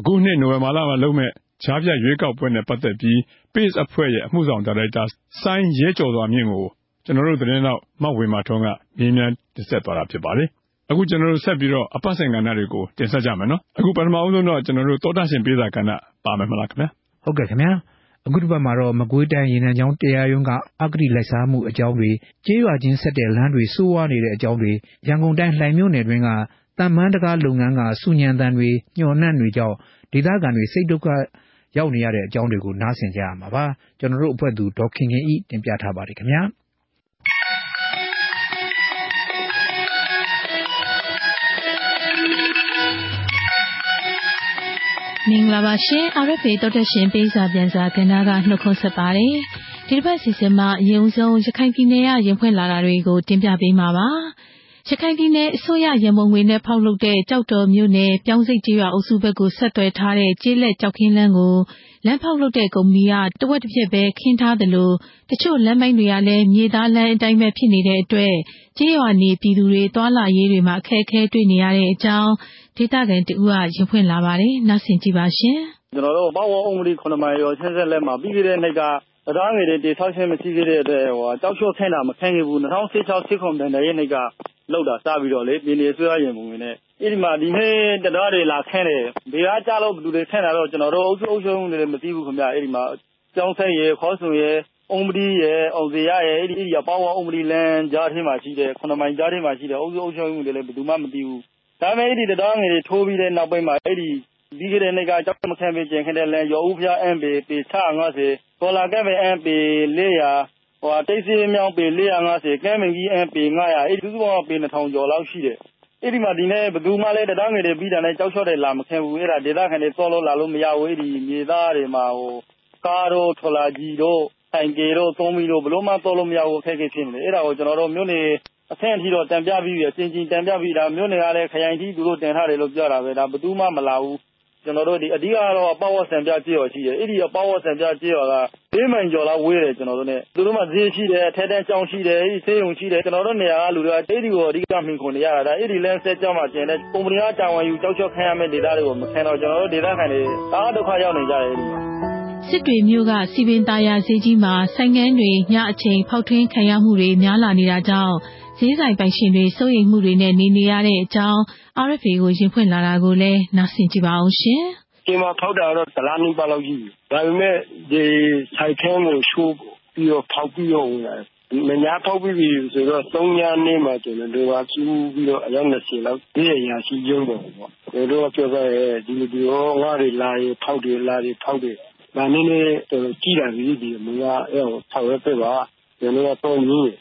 အခုနှစ် နိုဝင်ဘာလမှာလုပ်မဲ့ ကြားပြရွေးကောက်ပွဲနဲ့ပတ်သက်ပြီး PACE အဖွဲ့ရဲ့ အမှုဆောင်ဒါရိုက်တာ စိုင်းရဲကျော်စွာမြင့်ကို ကျွန်တော်တို့သတင်းတော့မဝေမာထွန်းက မေးမြန်းတင်ဆက်သွားတာဖြစ်ပါတယ်။အခု ကျွန်တော်တို့ ဆက်ပြီးတော့ အပတ်စဉ်ကဏ္ဍတွေကို တင်ဆက်ကြမယ်နော်။အခု ပထမဆုံးတော့ ကျွန်တော်တို့တောတာရှင်ပေးစာကဏ္ဍ ပါမယ်မလားခင်ဗျာ။ဟုတ်ကဲ့ခင်ဗျာ။အခုတစ်ပတ်မှာတော့ မကွေးတိုင်း ရေနံချောင်းတရားရုံးက အဂတိလိုက်စားမှုအကြောင်းတွေ ကျေးရွာချင်းဆက်တဲ့လမ်းတွေစိုးဝါးနေတဲ့အကြောင်းတွေ ရန်ကုန်တိုင်း လှိုင်မြို့နယ်တွင်ကတန်မန်းတကားလုပ်ငန်းကစုညံတန်တွေ ညှော်နှံ့တွေကြောင့် ဒေသခံတွေ စိတ်ဒုက္ခ ရောက်နေရတဲ့အကြောင်းတွေကိုနားဆင်ကြရမှာပါကျွန်တော်တို့အဖွဲ့သူဒေါက်ခင်ခင်ဤတင်ပြထားပါတယ်ခင်ဗျာမင်္ဂလာပါရှင် RFA တောတက်ရှင်ပေးစာပြန်စာကဏ္ဍကနှုတ်ခွန်းဆက်ပါတယ်ဒီတစ်ပတ်စီစဉ်မှာအရင်ဆုံးရခိုင်ပြည်နယ်ကရင်ဖွင့်လာတာတွေကိုတင်ပြပေးမှာပါ ရခိုင်ပြည်နယ်အစိုးရ ရန်ပုံငွေနဲ့ ဖောက်လုပ်တဲ့ ကျောက်တော်မြို့နယ် ပြောင်းစိတ်ကျေးရွာအုပ်စုဘက်ကို ဆက်သွယ်ထားတဲ့ ကျေးလက်ကျောက်ခင်းလမ်းကို လမ်းဖောက်လုပ်တဲ့ ကုမ္ပဏီက တဝက်တစ်ပြက်ပဲ ခင်းထားသလို တချို့လမ်းပိုင်းတွေကလည်း မြေသားလမ်းအတိုင်းပဲ ဖြစ်နေတဲ့အတွက် ကျေးရွာနေပြည်သူတွေ သွာလာရေးတွေမှာ အခက်အခဲတွေ့နေရတဲ့အကြောင်း ဒေသခံတဦးက ရင်ဖွင့်လာပါတယ်။နားဆင်ကြည့်ပါရှင်။ကျွန်တော်တို့ ပေါ့ဝအုံးမလီ9မိုင်ရောချင်းဆက်လက်မှာ ပြီးခဲ့တဲ့နှစ်က တရားငွေတွေတိဆောက်ခြင်း မရှိသေးတဲ့အတွက်ဟိုကြောက်လျှော့ခင်းတာ မခင်းခဲ့ဘူး2016 16တန်တဲ့နှစ်ကလောက်တာ စပြီးတော့လေ ပြည်နေဆွေးရရင်ပုံနဲ့ အဲ့ဒီမှာ ဒီနေ့တရားတွေ လာခင်းတယ်ဘေးကကြလို့ ဘယ်သူတွေခင်းတာတော့ ကျွန်တော်တို့ အုပ်စုအုပ်ချုပ်မှုတွေမသိဘူးခင်ဗျ အဲ့ဒီမှာ ကျောင်းဆက်ရခေါ်ဆုံရအုံမဒီရအောင်စရရအဲ့ဒီရပေါဝအုံမဒီလန်ကြားထဲမှာရှိတယ်ခုနမိုင်ကြားထဲမှာရှိတယ်အုပ်စုအုပ်ချုပ်မှုတွေလည်း ဘယ်သူမှ မသိဘူး ဒါပေမဲ့ အဲ့ဒီတရားငွေတွေ ထိုးပြီးတဲ့နောက်ပိုင်းမှာ အဲ့ဒီ ပြီးခဲ့တဲ့နေ့ကကြောက်မခန့်ပေးခြင်းခဲ့တဲ့လန်ရောဦးဖျား MB ပေ650ဒေါ်လာကဲပဲ MB 400ဟိုတိတ်စီမြောင်း ပေ450ကဲမင်ကြီး MB 900အဲ့ဒီစုစုပေါင်းပေ2000ကျော်လောက်ရှိတယ် အဲ့ဒီမှာ ဒီနေ့ဘယ်သူမှလည်းတရားငွေတွေပြီးတာနဲ့ကြောက်လျှော့တယ်လာမခင်ဘူး အဲ့ဒါ ဒေသခံတွေစောလို့လာလို့မရဘူး အဲ့ဒီမြေသားတွေမှာဟိုကားတို့ထလာကြီးတို့ ဆိုင်ကယ်တို့ သုံးပြီးတော့ဘလို့မှတော်လို့မရဘူး အခက်အခဲဖြစ်နေတယ် အဲ့ဒါကို ကျွန်တော်တို့ မြို့နယ်အဆင့်အထိတော့တန်ပြပြီးပြီအချင်းချင်းတန်ပြပြီးတာမြို့နယ်ကလည်း ခရိုင်ကြီးသူတို့တင်ထားတယ်လို့ ပြောတာပဲ ဒါ ဘယ်သူမှ မလာဘူး ကျွန်တော်တို့ဒီအဓိကတော့အပေါ့ဝတ်ဆံပြကြေးရောရှိတယ်အဲ့ဒီအပေါ့ဝတ်ဆံပြကြေးရောက၄မိုင်ကျော်လောက်ဝေးတယ်ကျွန်တော်တို့ ਨੇ သူတို့မှဈေးရှိတယ်ထဲတန်းကြောင်းရှိတယ်အဲ့ဒီဆေးရုံရှိတယ်ကျွန်တော်တို့နေရာကလူတွေကအဲ့ဒီကိုအဓိကမှီခွန်နေရတာဒါအဲ့ဒီလမ်းဆက်ကြောင်းမှာကျင်တဲ့ကုမ္ပဏီကတာဝန်ယူကြောက်ချော့ခံရမယ့်ဒေသတွေကိုမခံတော့ကျွန်တော်တို့ဒေသခံတွေအားဒုက္ခရောက်နေကြတယ်အဲ့ဒီမှာစစ်တွေမျိုးကစီပင်သားရဈေးကြီးမှာဆိုင်ငန်းတွေညအချိန်ဖောက်ထွင်းခံရမှုတွေများလာနေတာကြောင့် ဈေးဆိုင်ပိုင်ရှင်တွေ စိုးရိမ်မှုတွေနဲ့ နေနေရတဲ့အကြောင်း RFA ကို ရင်ဖွင့်လာတာကိုလည်း နားဆင်ကြည့်ပါအောင်ရှင်။ဒီမှာဖောက်တာတော့ဒလားနီးပါလောက်ကြီး။ဒါပေမဲ့ဒီဆိုင်ခန်းကိုရှိုးပြီးတော့ ဖောက်ပြီးတော့ ဝင်လာတယ်။မညာဖောက်ပြီးပြီဆိုတော့ ၃ ညနေမှကျွန်တော်တို့ကကျူးပြီးတော့ အယောက်20လောက်ဒီအရာရှိရုံးတော့ပေါ့။တို့တော့ပြောပါရဲ့ဒီလိုဒီရော ငါတွေလာရဖောက်တယ် လာတယ်ဖောက်တယ်။ဒါနည်းနည်း တော်ကြည့်တာပြီးဒီမကအဲ့ဟို ဆောက်ရပြပါ ကျွန်တော်ကတော့မြင်အဲ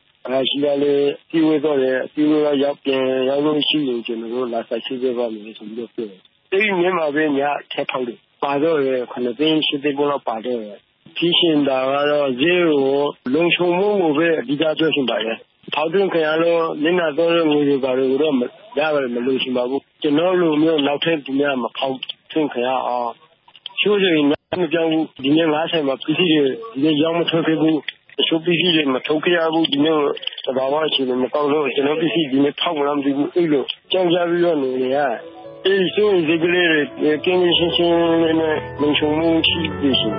ရှိရလေစီဝဲတော့လေစီဝဲရောက်ပြန်ရောက်လို့ရှိရင် ကျွန်တော်တို့ လာဆက်ရှိပေးပါမယ်ဆိုပြီးတော့ ပြောတယ်။အဲ့ဒီမြင်မှာပဲညာထက်ထောက်တယ်။ပါတော့ရခဏသိရှိသေးဘောလောက် ပါတော့ဖြစ်ရှင်တာကတော့ဇေကို လုံချုံမှုကိုပဲ အဓိက ပြောရှင်ပါရဲ့။ထောက်တွင်းခင်ရလို့မျက်နှာတော့ငွေတွေပါတော့တော့ ရပါတယ် မလို့ရှင်ပါဘူး။ကျွန်တော်လိုမျိုး နောက်ထပ်သူများ မဖောက်ထွင်းခင်ရအောင်ချိုးရင်မပြောင်းဘူး ဒီနေ့ ငါးဆိုင်မှာ ပစ္စည်းတွေ ဒီနေ့ ရောက်မထွက်ခဲ့ဘူး အချို့ပစ္စည်းတွေ မထုတ်ခဲ့ရဘူး ဒီနေ့ သဘာဝအခြေအနေမကောင်းလို့ ကျွန်တော်ပစ္စည်း ဒီနေ့ဖောက်မလားမသိဘူး အဲ့လို ကြောင်ကြပြီးတော့ နေနေရအဲ့ဒီဆိုရင်ဒီကလေးတွေကင်းရှင်းရှင်းနဲ့ လုံခြုံမှုရှိပြီရှင်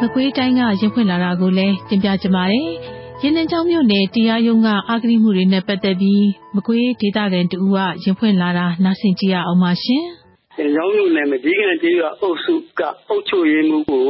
မကွေးတိုင်းကရင်ဖွင့်လာတာကိုလည်း တင်ပြကြပါမယ်။ရင်းနှင်းချောင်းမြို့နယ် တရားရုံးကအာဂရိမှုတွေနဲ့ ပတ်သက်ပြီး မကွေးဒေသခံတူကရင်ဖွင့်လာတာ နားဆင်ကြည့်ရအောင်ပါရှင်။ ရောင်းလို့နယ် မကြီးကန်ကျေးရွာအုပ်စုက အုပ်ချုပ်ရေးမှုကို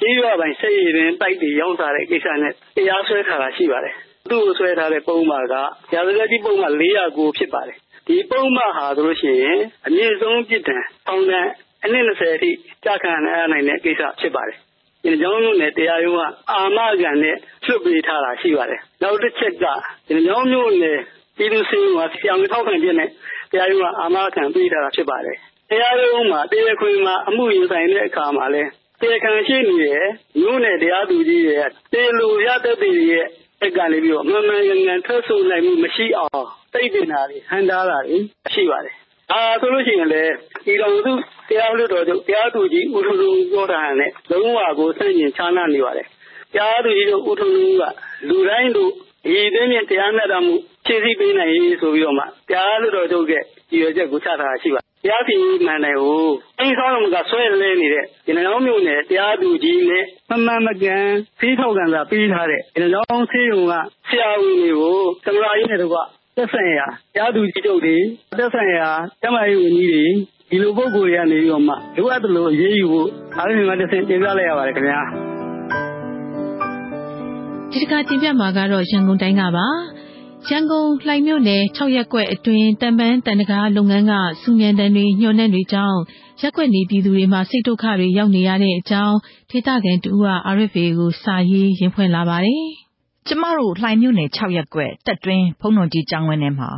ကျေးရွာပိုင်ဆက်ရည်တွင်တိုက်တွေ ရောင်းစားတဲ့ကိစ္စနဲ့ တရားစွဲထားတာ ရှိပါတယ်။သူ့ကိုဆွဲထားတဲ့ပုဒ်မက ရာဇသတ်ကြီးပုဒ်မ409ဖြစ်ပါတယ်။ဒီပုဒ်မဟာဆိုလို့ရှိရင် အမြင့်ဆုံးပြစ်ဒဏ် ထောင်ဒဏ် အနှစ်20အထိကြာခံရနိုင်တဲ့ကိစ္စ ဖြစ်ပါတယ်။ဒီကြောင့်မျိုးနဲ့တရားရုံးက အာမခံနဲ့ လွှတ်ပေးထားတာ ရှိပါတယ်။နောက်တစ်ချက်ကဒီကြောင့်မျိုးနဲ့ပြည်သူ့စည်းဝါဆရာဝန်ထောက်ခံချက်နဲ့ တရားရုံးက အာမခံပေးထားတာ ဖြစ်ပါတယ်။ တရားရုံးမှာ တရားခွင်မှာ အမှုရင်ဆိုင်တဲ့အခါမှာလဲတရားခံရှိနေရဲ့မြို့နယ်တရားသူကြီးရဲ့တရားလိုရတဲ့တည်းရဲ့က်ကနေပြီးတော့ မှန်မှန်ကန်ကန် ထွက်ဆိုနိုင်မှုမရှိအောင်တိတ်တင်တာတွေ ဟန်တာတာတွေ ရှိပါတယ်။ဒါဆိုလို့ရှိရင်လည်းဒီတော်သူတရားလွှတ်တော်ချုပ် တရားသူကြီး ဦးထုံလုံးပြောတာနဲ့ လုံးဝကို ဆန့်ကျင်ခြားနာနေပါတယ်။တရားသူကြီးတို့ဦးထုံလုံးက လူတိုင်းတို့ဒီသိမြင့် တရားမျှတမှု ဖြည့်ဆည်းပေးနိုင်ရေးဆိုပြီးတော့မှ တရားလွှတ်တော်ချုပ်ရဲ့ ရည်ရွယ်ချက်ကို ချထားတာရှိပါ တယ်တရားစီရင်မှန်တယ်ကိုအင်းဆောင်ကဆွဲလဲနေတဲ့ဒီနှောင်းမျိုးနဲ့တရားသူကြီးနဲ့ မမှန်မကန်ဖေးထောက်ကန်စာပေးထားတဲ့ဒီနှောင်းဆေးရုံက ဆရာဝန်တွေကို သမရာကြီးနဲ့တော့သက်ဆိုင်ရာ တရားသူကြီးတို့တွေ သက်ဆိုင်ရာတမန်ရေးဝန်ကြီးတွေ ဒီလိုပုံကိုယ်တွေကနေပြီးတော့မှ လိုအပ်တယ်လို့အရေးယူဖို့အားလုံးကတစ်ဆင့် တင်ပြလိုက်ရပါတယ်ခင်ဗျာ ဒီတစ်ခါတင်ပြမှာကတော့ ရန်ကုန်တိုင်းကပါ ရန်ကုန်လှိုင်မြို့နယ်6ရက်ကွက်အတွင်းတံပန်းတန်တကားလုပ်ငန်းကစူမြန်တန်တွေညှို့နှံ့တွေကြောင့်ရက်ကွက်နေပြည်သူတွေမှာ စိတ်ဒုက္ခတွေရောက်နေရတဲ့အကြောင်း ဒေသခံတူက RFA ကို စာရေးရင်ဖွင့်လာပါတယ်။ကျမတို့ လှိုင်မြို့နယ်6ရက်ကွက်တက်တွင်းဖုံတော်ကြီးကျောင်းဝင်းထဲမှာ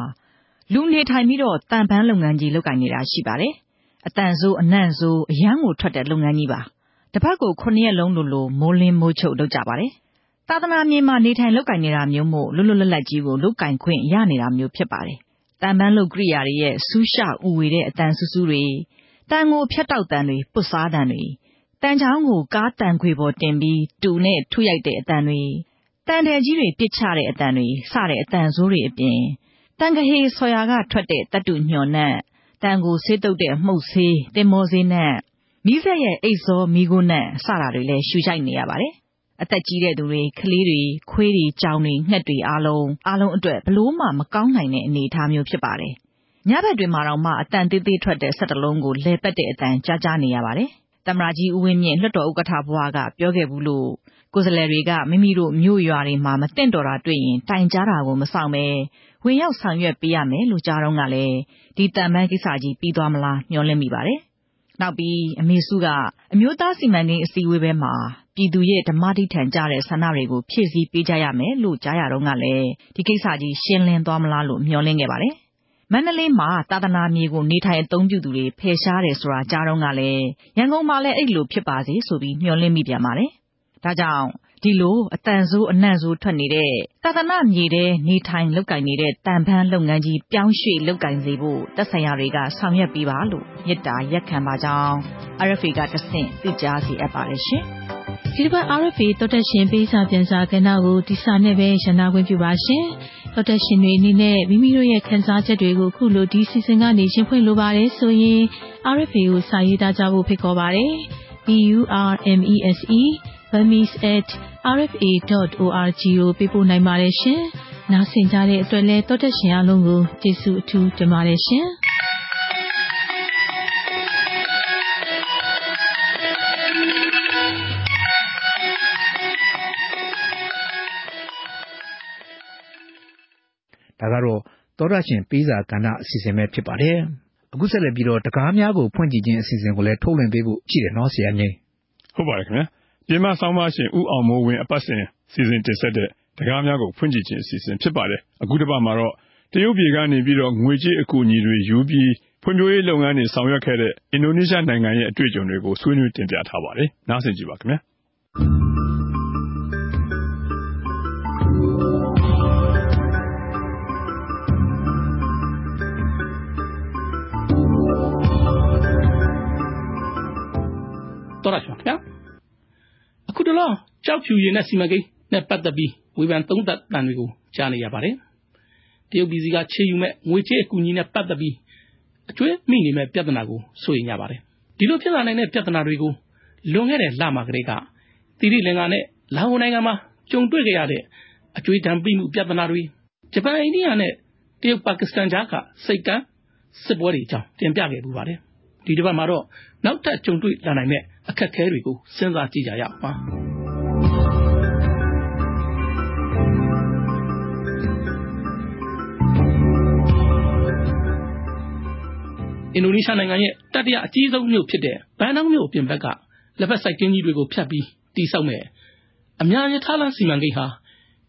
လူနေထိုင်ပြီးတော့တံပန်းလုပ်ငန်းကြီး လုပ်ကိုင်နေတာရှိပါတယ်။အတန်ဆိုး အနံ့ဆိုး အရန်ကိုထွက်တဲ့လုပ်ငန်းကြီးပါ။တစ်ပတ်ကို9ရက်လုံးလိုလို မိုးလင်းမိုးချုပ်လုပ်ကြပါတယ် သာသနာမြေမှာ နေထိုင်လုပ်ကင်နေတာမျိုးမို့ လွတ်လွတ်လပ်လပ်ကြီးကို လုပ်ကင်ခွင့်ရနေတာမျိုးဖြစ်ပါတယ်။တန်ပန်းလုပ်ကိရိယာတွေရဲ့ ဆူးရှဥဝေတဲ့အတန်ဆူဆူတွေတန်ကိုဖြတ်တောက်တန်တွေပုတ်စားတန်တွေတန်ချောင်းကို ကားတန်ခွေပေါ်တင်ပြီး တူနဲ့ထုရိုက်တဲ့အတန်တွေတန်တယ်ကြီးတွေ ပစ်ချတဲ့အတန်တွေ စတဲ့အတန်ဆိုးတွေအပြင်တန်ကဟေဆော်ယာကထွက်တဲ့တတုညှော်နှံ့တန်ကိုဆေးတုပ်တဲ့ မှုတ်ဆေးတင်မောဆေးနဲ့မိဆက်ရဲ့အိတ်စောမိကိုနဲ့စတာတွေလည်း ရှူချိုက်နေရပါတယ် အသက်ကြီးတဲ့သူတွေ ကလေးတွေ ခွေးတွေ ကြောင်တွေ ငှက်တွေ အားလုံး အားလုံးအတွက်ဘလို့မှ မကောင်းနိုင်တဲ့အနေအထားမျိုးဖြစ်ပါတယ်။ညဘက်တွေမှာတော့မှအတန်သေးသေးထွက်တဲ့ဆက်တလုံးကိုလဲပတ်တဲ့အတန်ကြားကြားနေရပါတယ်။တမရာကြီးဦးဝင်းမြင့် လွှတ်တော်ဥက္ကဋ္ဌဘွားကပြောခဲ့ဘူးလို့ ကိုယ်စားလှယ်တွေက မိမိတို့မြို့ရွာတွေမှာမတင့်တော်တာတွေ့ရင် တိုင်ကြားတာကိုမဆောင်ပဲဝင်ရောက်ဆောင်ရွက်ပေးရမယ်လို့ ကြားတော့ကလည်း ဒီတန်ပန်းကိစ္စကြီးပြီးသွားမလား မျှော်လင့်မိပါတယ်။ နောက်ပြီး အမေစုက အမျိုးသားစီမံကိန်းအစည်းအဝေးပဲမှာ ပြည်သူရဲ့ ဓမ္မတိထံကြတဲ့ ဆန္ဒတွေကို ဖြည့်ဆည်းပေးကြရမယ်လို့ ကြားရတော့ကလည်း ဒီကိစ္စကြီး ရှင်းလင်းသွားမလားလို့ မျှော်လင့်ခဲ့ပါတယ်။မန္တလေးမှာ သာသနာမြေကို နေထိုင်အသုံးပြုသူတွေ ဖယ်ရှားတယ်ဆိုတာ ကြားတော့ကလည်း ရန်ကုန်မှာလည်း အဲ့လိုဖြစ်ပါစေဆိုပြီး မျှော်လင့်မိပြန်ပါတယ်။ဒါကြောင့် ဒီလိုအတန်ဆိုး အနံ့ဆိုးထွက်နေတဲ့ သာသနာမြေထဲ နေထိုင်လုပ်ကင်နေတဲ့တန်ဖန်းလုပ်ငန်းကြီး ပြောင်းရွှေ့လုပ်ကင်စေဖို့တက်ဆိုင်ရာတွေက ဆောင်ရွက်ပေးပါလို့မြစ်တာရက်ခံပါကြောင်း RFA ကတဆင့်သိကြားစီအပ်ပါတယ်ရှင်။ဒီတစ်ပတ် RFA တော်တက်ရှင် ပေးစာပြန်စာကဏ္ဍကို ဒီစာနဲ့ပဲရန်နာခွင့်ပြုပါရှင်။တော်တက်ရှင်တွေအနေနဲ့ မိမိတို့ရဲ့ခန်းစားချက်တွေကို ခုလို ဒီစီစဉ်ကနေရှင်းဖွင့်လိုပါတယ်ဆိုရင် RFA ကို စာရေးသားကြဖို့ ဖိတ်ခေါ်ပါတယ်။ B U R M E S E burmese@rfa.org ကိုပေးပို့နိုင်ပါတယ်ရှင်။နားဆင်ကြတဲ့အတွက်လည်းတော်တက်ရှင်အားလုံးကိုကျေးဇူးအထူးတင်ပါတယ်ရှင်။ဒါကတော့သောတာရှင်ပေးစာကဏ္ဍအစီအစဉ်ပဲဖြစ်ပါတယ်အခုဆက်လက်ပြီးတော့တကားများကိုဖွင့်ကြည့်ခြင်းအစီအစဉ်ကိုလည်းထုတ်လွှင့်ပေးဖို့ရှိတယ်နော်ဆရာငိမ့်ဟုတ်ပါတယ်ခင်ဗျာ ပြင်မဆောင်မရှင်ဦးအောင်မိုးဝင်းအပတ်စဉ်စီစဉ်တင်ဆက်တဲ့တကားများကိုဖွင့်ကြည့်ခြင်းအစီအစဉ်ဖြစ်ပါတယ်အခုတစ်ပတ်မှာတော့တရုတ်ပြည်ကနေပြီးတော့ငွေကြေးအကူအညီတွေယူပြီးဖွံ့ဖြိုးရေးလုပ်ငန်းတွေဆောင်ရွက်ခဲ့တဲ့အင်ဒိုနီးရှားနိုင်ငံရဲ့အတွေ့အကြုံတွေကိုဆွေးနွေးတင်ပြထားပါတယ်နားဆင်ကြည့်ပါခင်ဗျာတော်ရရှင်ခင်ဗျာ အခုတလောကြောက်ဖြူရင်နဲ့စီမံကိန်းနဲ့ပတ်သက်ပြီးဝေဖန်သုံးသပ်တန်တွေကိုကြားနေရပါတယ်တရုတ်ပြည်စီကချေယူမဲ့ငွေချေးအကူအညီနဲ့ပတ်သက်ပြီးအကျွေးမိနေမဲ့ပြဿနာကိုစိုးရိမ်ကြပါတယ်ဒီလိုဖြစ်လာနိုင်တဲ့ပြဿနာတွေကိုလွန်ခဲ့တဲ့လမှာကလေးကတိရိလင်္ကာနဲ့လာအိုနိုင်ငံမှာကြုံတွေ့ခဲ့ရတဲ့အကျွေးဒဏ်ပိမှုပြဿနာတွေဂျပန်အိန္ဒိယနဲ့တရုတ်ပါကစ္စတန်ကြားကစိတ်ကမ်းစစ်ပွဲတွေအကြောင်းတင်ပြခဲ့ပူပါတယ်ဒီတစ်ပတ်မှာတော့ နောက်ထပ်ကြုံတွေ့လာနိုင်မဲ့အခက်အခဲတွေကိုစဉ်းစားကြည့်ကြရအောင်ပါ။အင်ဒိုနီးရှားနိုင်ငံရဲ့တတိယအကြီးဆုံးမြို့ဖြစ်တဲ့ဘန်ဒောင်းမြို့အပြင်ဘက်ကလက်ဖက်ဆိုင်ကင်းကြီးတွေကိုဖျက်ပြီးတိစောက်မဲ့အများရထားလမ်းစီမံကိန်းဟာ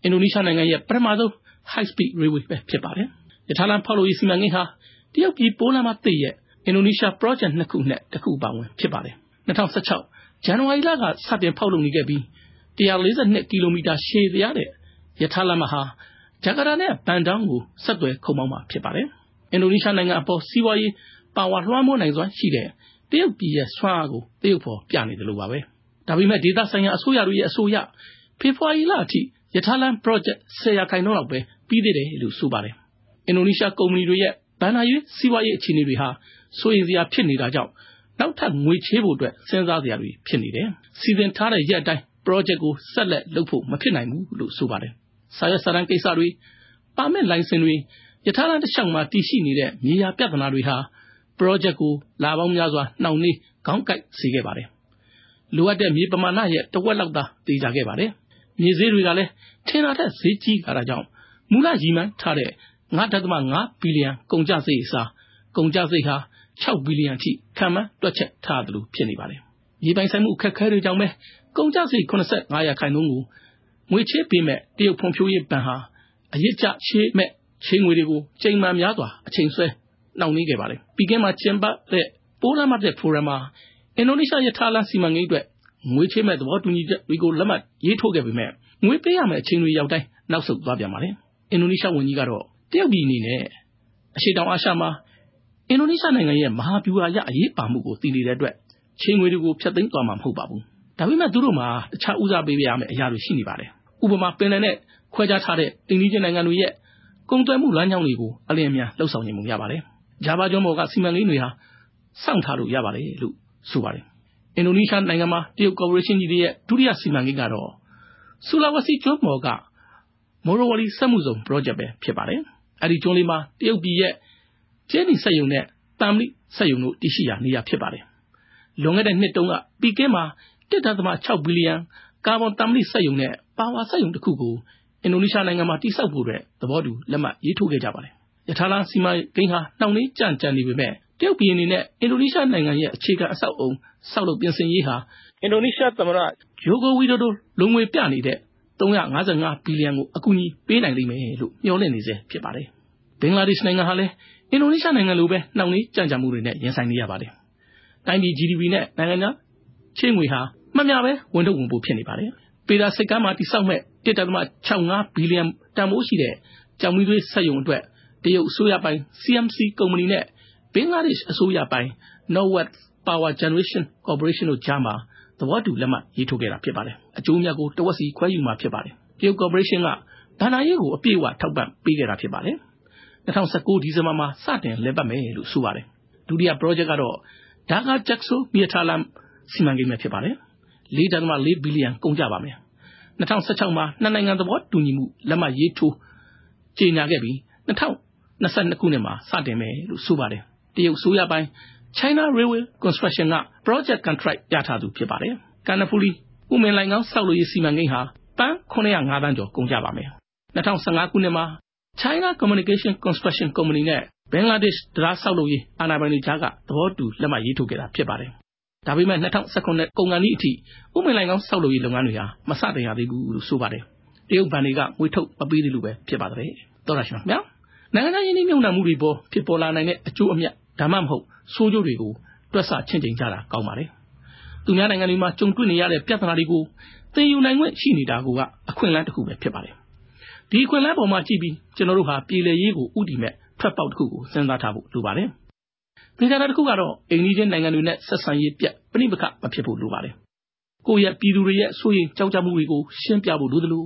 အင်ဒိုနီးရှားနိုင်ငံရဲ့ပထမဆုံး high speed railway ပဲဖြစ်ပါတယ်။ရထားလမ်းဖောက်လုပ်ရေးစီမံကိန်းဟာတရုတ်ပြည်ပိုးလမ်းမသိရဲ့ အင်ဒိုနီးရှား project နှစ်ခုနဲ့တစ်ခုပါဝင်ဖြစ်ပါတယ်။2016ဇန်နဝါရီလကစတင်ဖောက်လုပ်နေခဲ့ပြီး142ကီလိုမီတာရှည်ပြားတဲ့ရထားလမ်းမဟာဂျကာတာနဲ့ဘန်ဒေါင်းကိုဆက်သွယ်ခုံမောင်းမှာဖြစ်ပါတယ်။အင်ဒိုနီးရှားနိုင်ငံအပေါ်စီးပွားရေးပါဝါလွှမ်းမိုးနိုင်စွမ်းရှိတဲ့တရုတ်ပြည်ရဲ့ဆွမ်းအားကိုတရုတ်ဖော်ပြနေတယ်လို့ပါပဲ။ဒါပေမဲ့ဒေသဆိုင်ရာအစိုးရတို့ရဲ့အဆိုအရဖေဖော်ဝါရီလအထိရထားလမ်း project 10ရာခိုင်နှုန်းလောက်ပဲပြီးသေးတယ်လို့ဆိုပါတယ်။အင်ဒိုနီးရှားကုမ္ပဏီတွေရဲ့ဘဏ္ဍာရေးစီးပွားရေးအခြေအနေတွေဟာ စိုးရိမ်စရာဖြစ်နေတာကြောင့်နောက်ထပ်ငွေချေးဖို့အတွက်စဉ်းစားစရာတွေဖြစ်နေတယ်။စီစဉ်ထားတဲ့ရက်အတိုင်း project ကိုဆက်လက်လုပ်ဖို့မဖြစ်နိုင်ဘူးလို့ဆိုပါတယ်။စာရွက်စာတမ်းကိစ္စတွေပါမစ်လိုင်စင်တွေရထားလမ်းတစ်လျှောက်မှာတည်ရှိနေတဲ့မြေယာပြဿနာတွေဟာ project ကိုလာပေါင်းများစွာနှောင့်နှေးခေါင်းကိုက်စေခဲ့ပါတယ်။လိုအပ်တဲ့မြေပမာဏရဲ့တဝက်လောက်သာတည်ကြခဲ့ပါတယ်။မြေဈေးတွေကလည်းထင်တာထက်ဈေးကြီးလာတာကြောင့်မူလရည်မှန်းထားတဲ့9.5ဘီလီယံကုန်ကျစရိတ်အစားကုန်ကျစရိတ်ဟာ 6ဘီလီယံထိခံမှန်းတွက်ချက်ထားတယ်လို့ဖြစ်နေပါတယ်။မြေပိုင်ဆိုင်မှုအခက်အခဲတွေကြောင့်ပဲကုန်ကျစရိတ်85ရာခိုင်နှုန်းကိုငွေချေးပေးမဲ့တရုတ်ဖွံ့ဖြိုးရေးဘဏ်ဟာအရစ်ကျချေးမဲ့ချေးငွေတွေကိုချိန်မှန်များစွာအချိန်ဆွဲနှောင့်နှေးခဲ့ပါတယ်။ပီကင်းမှာကျင်းပတဲ့ပိုးလမ်းမတဲ့ဖိုရမ်မှာအင်ဒိုနီးရှားရထားလမ်းစီမံကိန်းအတွက်ငွေချေးမဲ့သဘောတူညီချက်တွေကိုလက်မှတ်ရေးထိုးခဲ့ပေမဲ့ငွေပေးရမယ့်အချိန်တွေရောက်တိုင်းနောက်ဆုတ်သွားပြန်ပါတယ်။အင်ဒိုနီးရှားဝန်ကြီးကတော့တရုတ်ပြည်အနေနဲ့အရှေ့တောင်အာရှမှာအ င်ဒိုနီးရှားနိုင်ငံရဲ့ မဟာဗျူဟာရအရေးပါမှုကို သိနေတဲ့အတွက် ချိန်ငွေတွေကို ဖျက်သိမ်းသွားမှာမဟုတ်ပါဘူး။ဒါပေမဲ့ သူတို့မှာ တခြားဦးစားပေးရမယ့်အရာတွေ ရှိနေပါတယ်။ဥပမာ ပင်လယ်နဲ့ ခွဲခြားထားတဲ့ အိမ်နီးချင်းနိုင်ငံတွေရဲ့ ကုန်သွယ်မှုလမ်းကြောင်းတွေကို အလင်းအမြန်လှုပ်ဆောင်နေမှုရပါတယ်။ဂျာဗာကျွန်းပေါ်က စီမံကိန်းတွေဟာ စောင့်ထားလို့ရပါတယ်လို့ ဆိုပါတယ်။အင်ဒိုနီးရှားနိုင်ငံမှာ တရုတ်ကော်ပိုရေးရှင်းကြီးရဲ့ ဒုတိယစီမံကိန်းကတော့ ဆူလာဝစီကျွန်းပေါ်ကမော်ရိုဝလီစက်မှုဇုံ project ပဲ ဖြစ်ပါတယ်။အဲဒီကျွန်းလေးမှာ တရုတ်ပြည်ရဲ့ ကျင်းနီစက်ယုံနဲ့တမ်မလိစက်ယုံတို့တည်ရှိရာနေရာဖြစ်ပါတယ်။လွန်ခဲ့တဲ့နှစ်တုန်းကပီကင်းမှာ1.6ဘီလီယံကာဗွန်တမ်မလိစက်ယုံနဲ့ပါဝါစက်ယုံတစ်ခုကိုအင်ဒိုနီးရှားနိုင်ငံမှာတိစောက်ဖို့အတွက်သဘောတူလက်မှတ်ရေးထိုးခဲ့ကြပါတယ်။ရထားလမ်းစီမံကိန်းဟာနှောင့်နှေးကြန့်ကြာနေပေမဲ့တရုတ်ပြည်အနေနဲ့အင်ဒိုနီးရှားနိုင်ငံရဲ့အခြေခံအဆောက်အုံဆောက်လုပ်ပြင်ဆင်ရေးဟာအင်ဒိုနီးရှားသမ္မတဂျိုကိုဝီဒိုဒိုလုံငွေပြနေတဲ့355ဘီလီယံကိုအကူအညီပေးနိုင်လိမ့်မယ်လို့မျှော်လင့်နေစေဖြစ်ပါတယ်။ဘင်္ဂလားဒေ့ရှ်နိုင်ငံဟာလည်း အင်ဒိုနီးရှားနိုင်ငံလိုပဲ နှောင့်နှေးကြန့်ကြာမှုတွေနဲ့ ရင်ဆိုင်နေရပါတယ်။တိုင်းပြည် GDP နဲ့ နိုင်ငံခြားချေးငွေဟာမှတ်များပဲဝန်ထုတ်ဝန်ပိုး ဖြစ်နေပါတယ်။ပေတာစိတ်ကမ်းမှာတိစောက်မဲ့1.65ဘီလီယံ တန်ဖိုးရှိတဲ့ကြောင်မီးသွေးစက်ရုံအတွက် တရုတ်အစိုးရပိုင် CMC ကုမ္ပဏီနဲ့ ဘင်္ဂလားဒေ့ရှ်အစိုးရပိုင် Norwest Power Generation Corporation တို့ကြားမှာ သဘောတူလက်မှတ်ရေးထိုးခဲ့တာ ဖြစ်ပါတယ်။အကျိုးအမြတ်ကို တဝက်စီ ခွဲယူမှာ ဖြစ်ပါတယ်။တရုတ်ကော်ပိုရေးရှင်းက ဘဏ္ဍာရေးကို အပြည့်အဝ ထောက်ပံ့ပေးခဲ့တာ ဖြစ်ပါတယ်။ 2019ဒီဇင်ဘာမှာ စတင်လည်ပတ်မယ်လို့ ဆိုပါတယ်။ဒုတိယ project ကတော့ဒါကာဂျက်ဆိုမီယာထာလမ်စီမံကိန်းပဲ ဖြစ်ပါတယ်။4.4ဘီလီယံ ကုန်ကြပါမယ်။2016မှာ နှစ်နိုင်ငံသဘောတူညီမှု လက်မှတ်ရေးထိုး ကြေညာခဲ့ပြီး2022ခုနှစ်မှာ စတင်မယ်လို့ ဆိုပါတယ်။တရုတ်ဆိုရပိုင် China Railway Construction က project contract ရထားသူ ဖြစ်ပါတယ်။ကန်နဖူလီဥမင်လိုင်ကောင်း ဆောက်လုပ်ရေး စီမံကိန်းဟာပန်း905တန်းကျော် ကုန်ကြပါမယ်။2015ခုနှစ်မှာ China Communication Construction Company နဲ့ ဘင်္ဂလားဒေ့ရှ်တရားဆောက်လုပ်ရေး အာဏာပိုင်တွေကြားက သဘောတူ လက်မှတ်ရေးထိုးခဲ့တာ ဖြစ်ပါတယ်။ဒါပေမဲ့2019ကုန်ကန်ဤအထိ ဥမင်လိုင်ကောင်းဆောက်လုပ်ရေး လုပ်ငန်းတွေဟာ မစတင်ရသေးဘူးလို့ ဆိုပါတယ်။တရုတ်ဗန်တွေက ငွေထုတ်မပေးသေးလို့ပဲ ဖြစ်ပါတယ်။တော်ရရှိပါဗျာ။နိုင်ငံသားရင်းနှီးမြှုပ်နှံမှုတွေပေါ် ဖြစ်ပေါ်လာနိုင်တဲ့ အကျိုးအမြတ် ဒါမှမဟုတ် ဆိုးကျိုးတွေကို တွက်ဆချင့်ချိန်ကြတာ ကောင်းပါတယ်။သူများနိုင်ငံတွေမှာ ကြုံတွေ့နေရတဲ့ ပြဿနာတွေကို သင်ယူနိုင်ခွင့် ရှိနေတာကအခွင့်အလမ်းတစ်ခုပဲ ဖြစ်ပါတယ်။ ဒီအခွင့်အလမ်းပေါ်မှာကြည့်ပြီး ကျွန်တော်တို့ဟာ ပြည်လည်ရေးကိုဥတီမဲ့ထွက်ပေါက်တစ်ခုကို စဉ်းစားထားဖို့ လိုပါတယ်။ဒီကနေ့တစ်ခုကတော့ အိန္ဒိယနိုင်ငံတွေနဲ့ ဆက်ဆံရေးပြတ်ပြိပခမဖြစ်ဖို့ လိုပါတယ်။ကိုယ့်ရဲ့ပြည်သူတွေရဲ့ စိုးရိမ်ကြောက်ကြမှုတွေကို ရှင်းပြဖို့ လိုသလို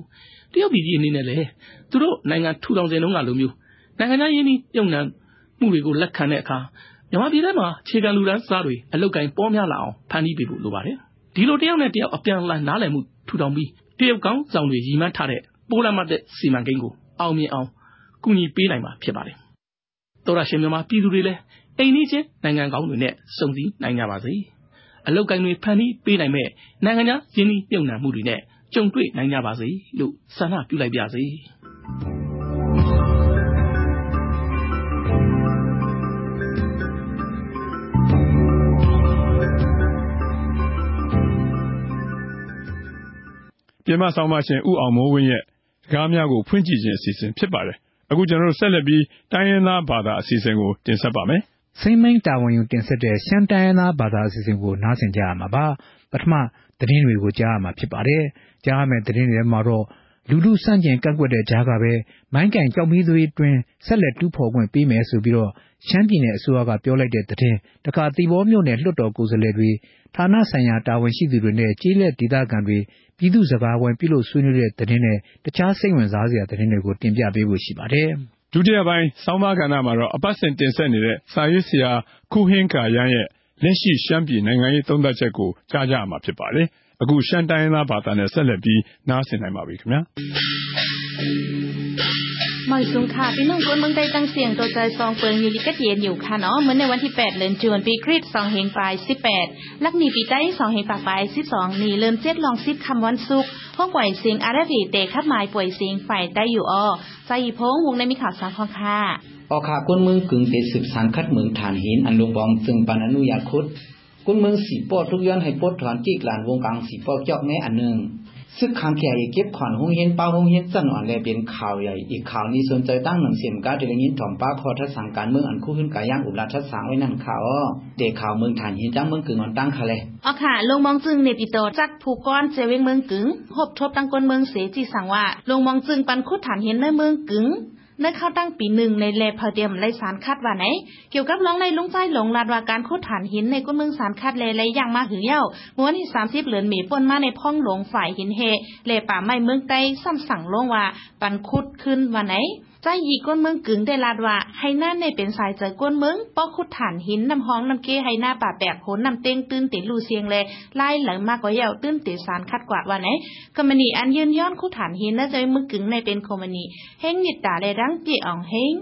တရုတ်ပြည်ကြီးအနေနဲ့လည်း သူတို့နိုင်ငံထူထောင်စဉ်တုန်းကလိုမျိုး နိုင်ငံခြားရင်းနှီးမြှုပ်နှံမှုတွေကို လက်ခံတဲ့အခါ မြန်မာပြည်ထဲမှာခြေခံလူတန်းစားတွေ အလုတ်ကင် ပေါများလာအောင် ဖန်တီးပေးဖို့ လိုပါတယ်။ဒီလို တယောက်နဲ့တယောက် အပြန်အလှန် နားလည်မှု ထူထောင်ပြီး တရုတ်ကောင်းဆောင်တွေ ရည်မှန်းထားတဲ့ ပိုးလမ်းမသစ်စီမံကိန်းကို အောင်မြင်အောင် ကူညီပေးနိုင်မှာ ဖြစ်ပါတယ်။သောတရှင်များပြည်သူတွေလည်း အိမ်နီးချင်းနိုင်ငံကောင်းတွေနဲ့ ဆုံဆည်းနိုင်ကြပါစေ။အလုပ်အကိုင်တွေ ဖန်တီးပေးနိုင်မယ့် နိုင်ငံခြားရင်းနှီးမြှုပ်နှံမှုတွေနဲ့ ကြုံတွေ့နိုင်ကြပါစေလို့ ဆန္ဒပြုလိုက်ပါရစေ။(ပြင်ပဆောင်းပါးရှင် ဦးအောင်မိုးဝင်းရဲ့ ကားများကိုဖွင့်ကြည့်ခြင်းအစီအစဉ်ဖြစ်ပါတယ်အခုကျွန်တော်တို့ဆက်လက်ပြီးတိုင်းရင်းသားဘာသာအစီအစဉ်ကိုတင်ဆက်ပါမယ်စိမ့်မိန်တာဝန်ယူတင်ဆက်တဲ့ရှမ်းတိုင်းရင်းသားဘာသာအစီအစဉ်ကိုနားဆင်ကြရမှာပါပထမသတင်းတွေကိုကြားရမှာဖြစ်ပါတယ်ကြားရမယ့်သတင်းတွေမှာတော့လူလူစန့်ကျင်ကန့်ကွက်တဲ့ကြားကပဲမိုင်းကန်ကြောက်မီးသွေးတွင်ဆက်လက်တူးဖော်ခွင့်ပေးမယ်ဆိုပြီးတော့ရှမ်းပြည်နယ်အစိုးရကပြောလိုက်တဲ့သတင်းတခါတီဘောမြို့နယ်လွှတ်တော်ကိုယ်စားလှယ်တွေဌာနဆိုင်ရာတာဝန်ရှိသူတွေနဲ့ကြေးလက်ဒေသခံတွေ ပြည်သူ့စကားဝိုင်းပြုလုပ်ဆွေးနွေးတဲ့သတင်းနဲ့ တခြားစိတ်ဝင်စားစရာသတင်းတွေကို တင်ပြပေးဖို့ရှိပါတယ် ဒုတိယပိုင်း ဆောင်းပါးကဏ္ဍမှာတော့ အပတ်စဉ်တင်ဆက်နေတဲ့ စာရေးဆရာခုဟင်းကာရန်ရဲ့ လက်ရှိ ရှမ်းပြည်နိုင်ငံရေး သုံးသပ်ချက်ကို ကြားကြရမှာဖြစ်ပါတယ် အခု ရှမ်းတိုင်းသားဘာသာနဲ့ ဆက်လက်ပြီး နားဆင်နိုင်ပါပြီခင်ဗျာม อยสุงค่ะพี่น้องคนเมืองได้ตั้งเสียงตัวใจซองเปิงอยู่ลิกเทียนอยู่ค่ะเนาะเหมื่อในวันที่ 8เดือนจวนปีคริสต์2เฮงปลาย18 ลักนีปีใต้2เฮงปากปลาย12นี่เริ่มเจ็ดลองซิดคำวันสุกห้องปล่อยเสียงอาราบีเตะขับหมายป่วยเสียงฝ่ายได้อยู่อ้อใจพงวงในมีข่าวสารของค่ะออกขาก้นเมืองกึ่งเตสืบสารคัดเมืองฐานหินอันลงบองจึงปันอนุญาตคุดก้นเมืองสีปอทุกย้อนให้ปดถอนจีกลานวงกลางสีปอเจาะแม่อันหนึ่ง ซึ่งคำแข่เก็บขอนหงเห็นเป้าหงเห็นจันอ่อนแลเป็นข่าวใหญ่อีกข่าวนี้สนใจตั้งหนังเสียมกาเดลยินถ่อมป้าคอทัศสังการเมืองอันคู่ขึ้นกาย่างอุบลทัศสังไว้นั่นข่าวเด็กข่าวเมืองฐานหินจังเมืองกึ่งอ่อนตั้งค่ะเลยอ๋อค่ะลงมองจึงเนปิโตจักผูกก้อนเจวิงเมืองกึ่งหบทบตั้งก้นเมืองเสจีสั่งว่าลงมองจึงปันคุดฐานหินในเมืองกึ่ง ในเข้าตั้งปีหนึ่งในเลพอเดียมไรสารคาดว่าไหน เกี่ยวกับร้องในลุงใจหลงลาดว่าการคุดฐานหินในก้นเมืองสารคาดเลไรอย่างมาหือเย้าม้วนที่สามสิบเหลือนหมีป่นมาในพ่องหลงฝ่ายหินเฮเลป่าไม้เมืองใต้ซ้ำสั่งลงว่าปันคุดขึ้นว่าไหน ใจหยีก้นเมืองกึ่งได้ลาดว่าให้หน้าในเป็นสายเจอก้นเมืองป้อขุดฐานหินน้ำห้องน้ำเกให้หน้าป่าแบกโหนน้ำเต้งตื้นติลูเสียงเลยไล่หลังมากกว่าเยาตื้นติสารคัดกวาดว่าไหนกมณีอันยืนย้อนขุดฐานหินน่าจะมืองกึ่งในเป็นคอมณีเฮงนิดตาเลยดังเปียอ่องเฮง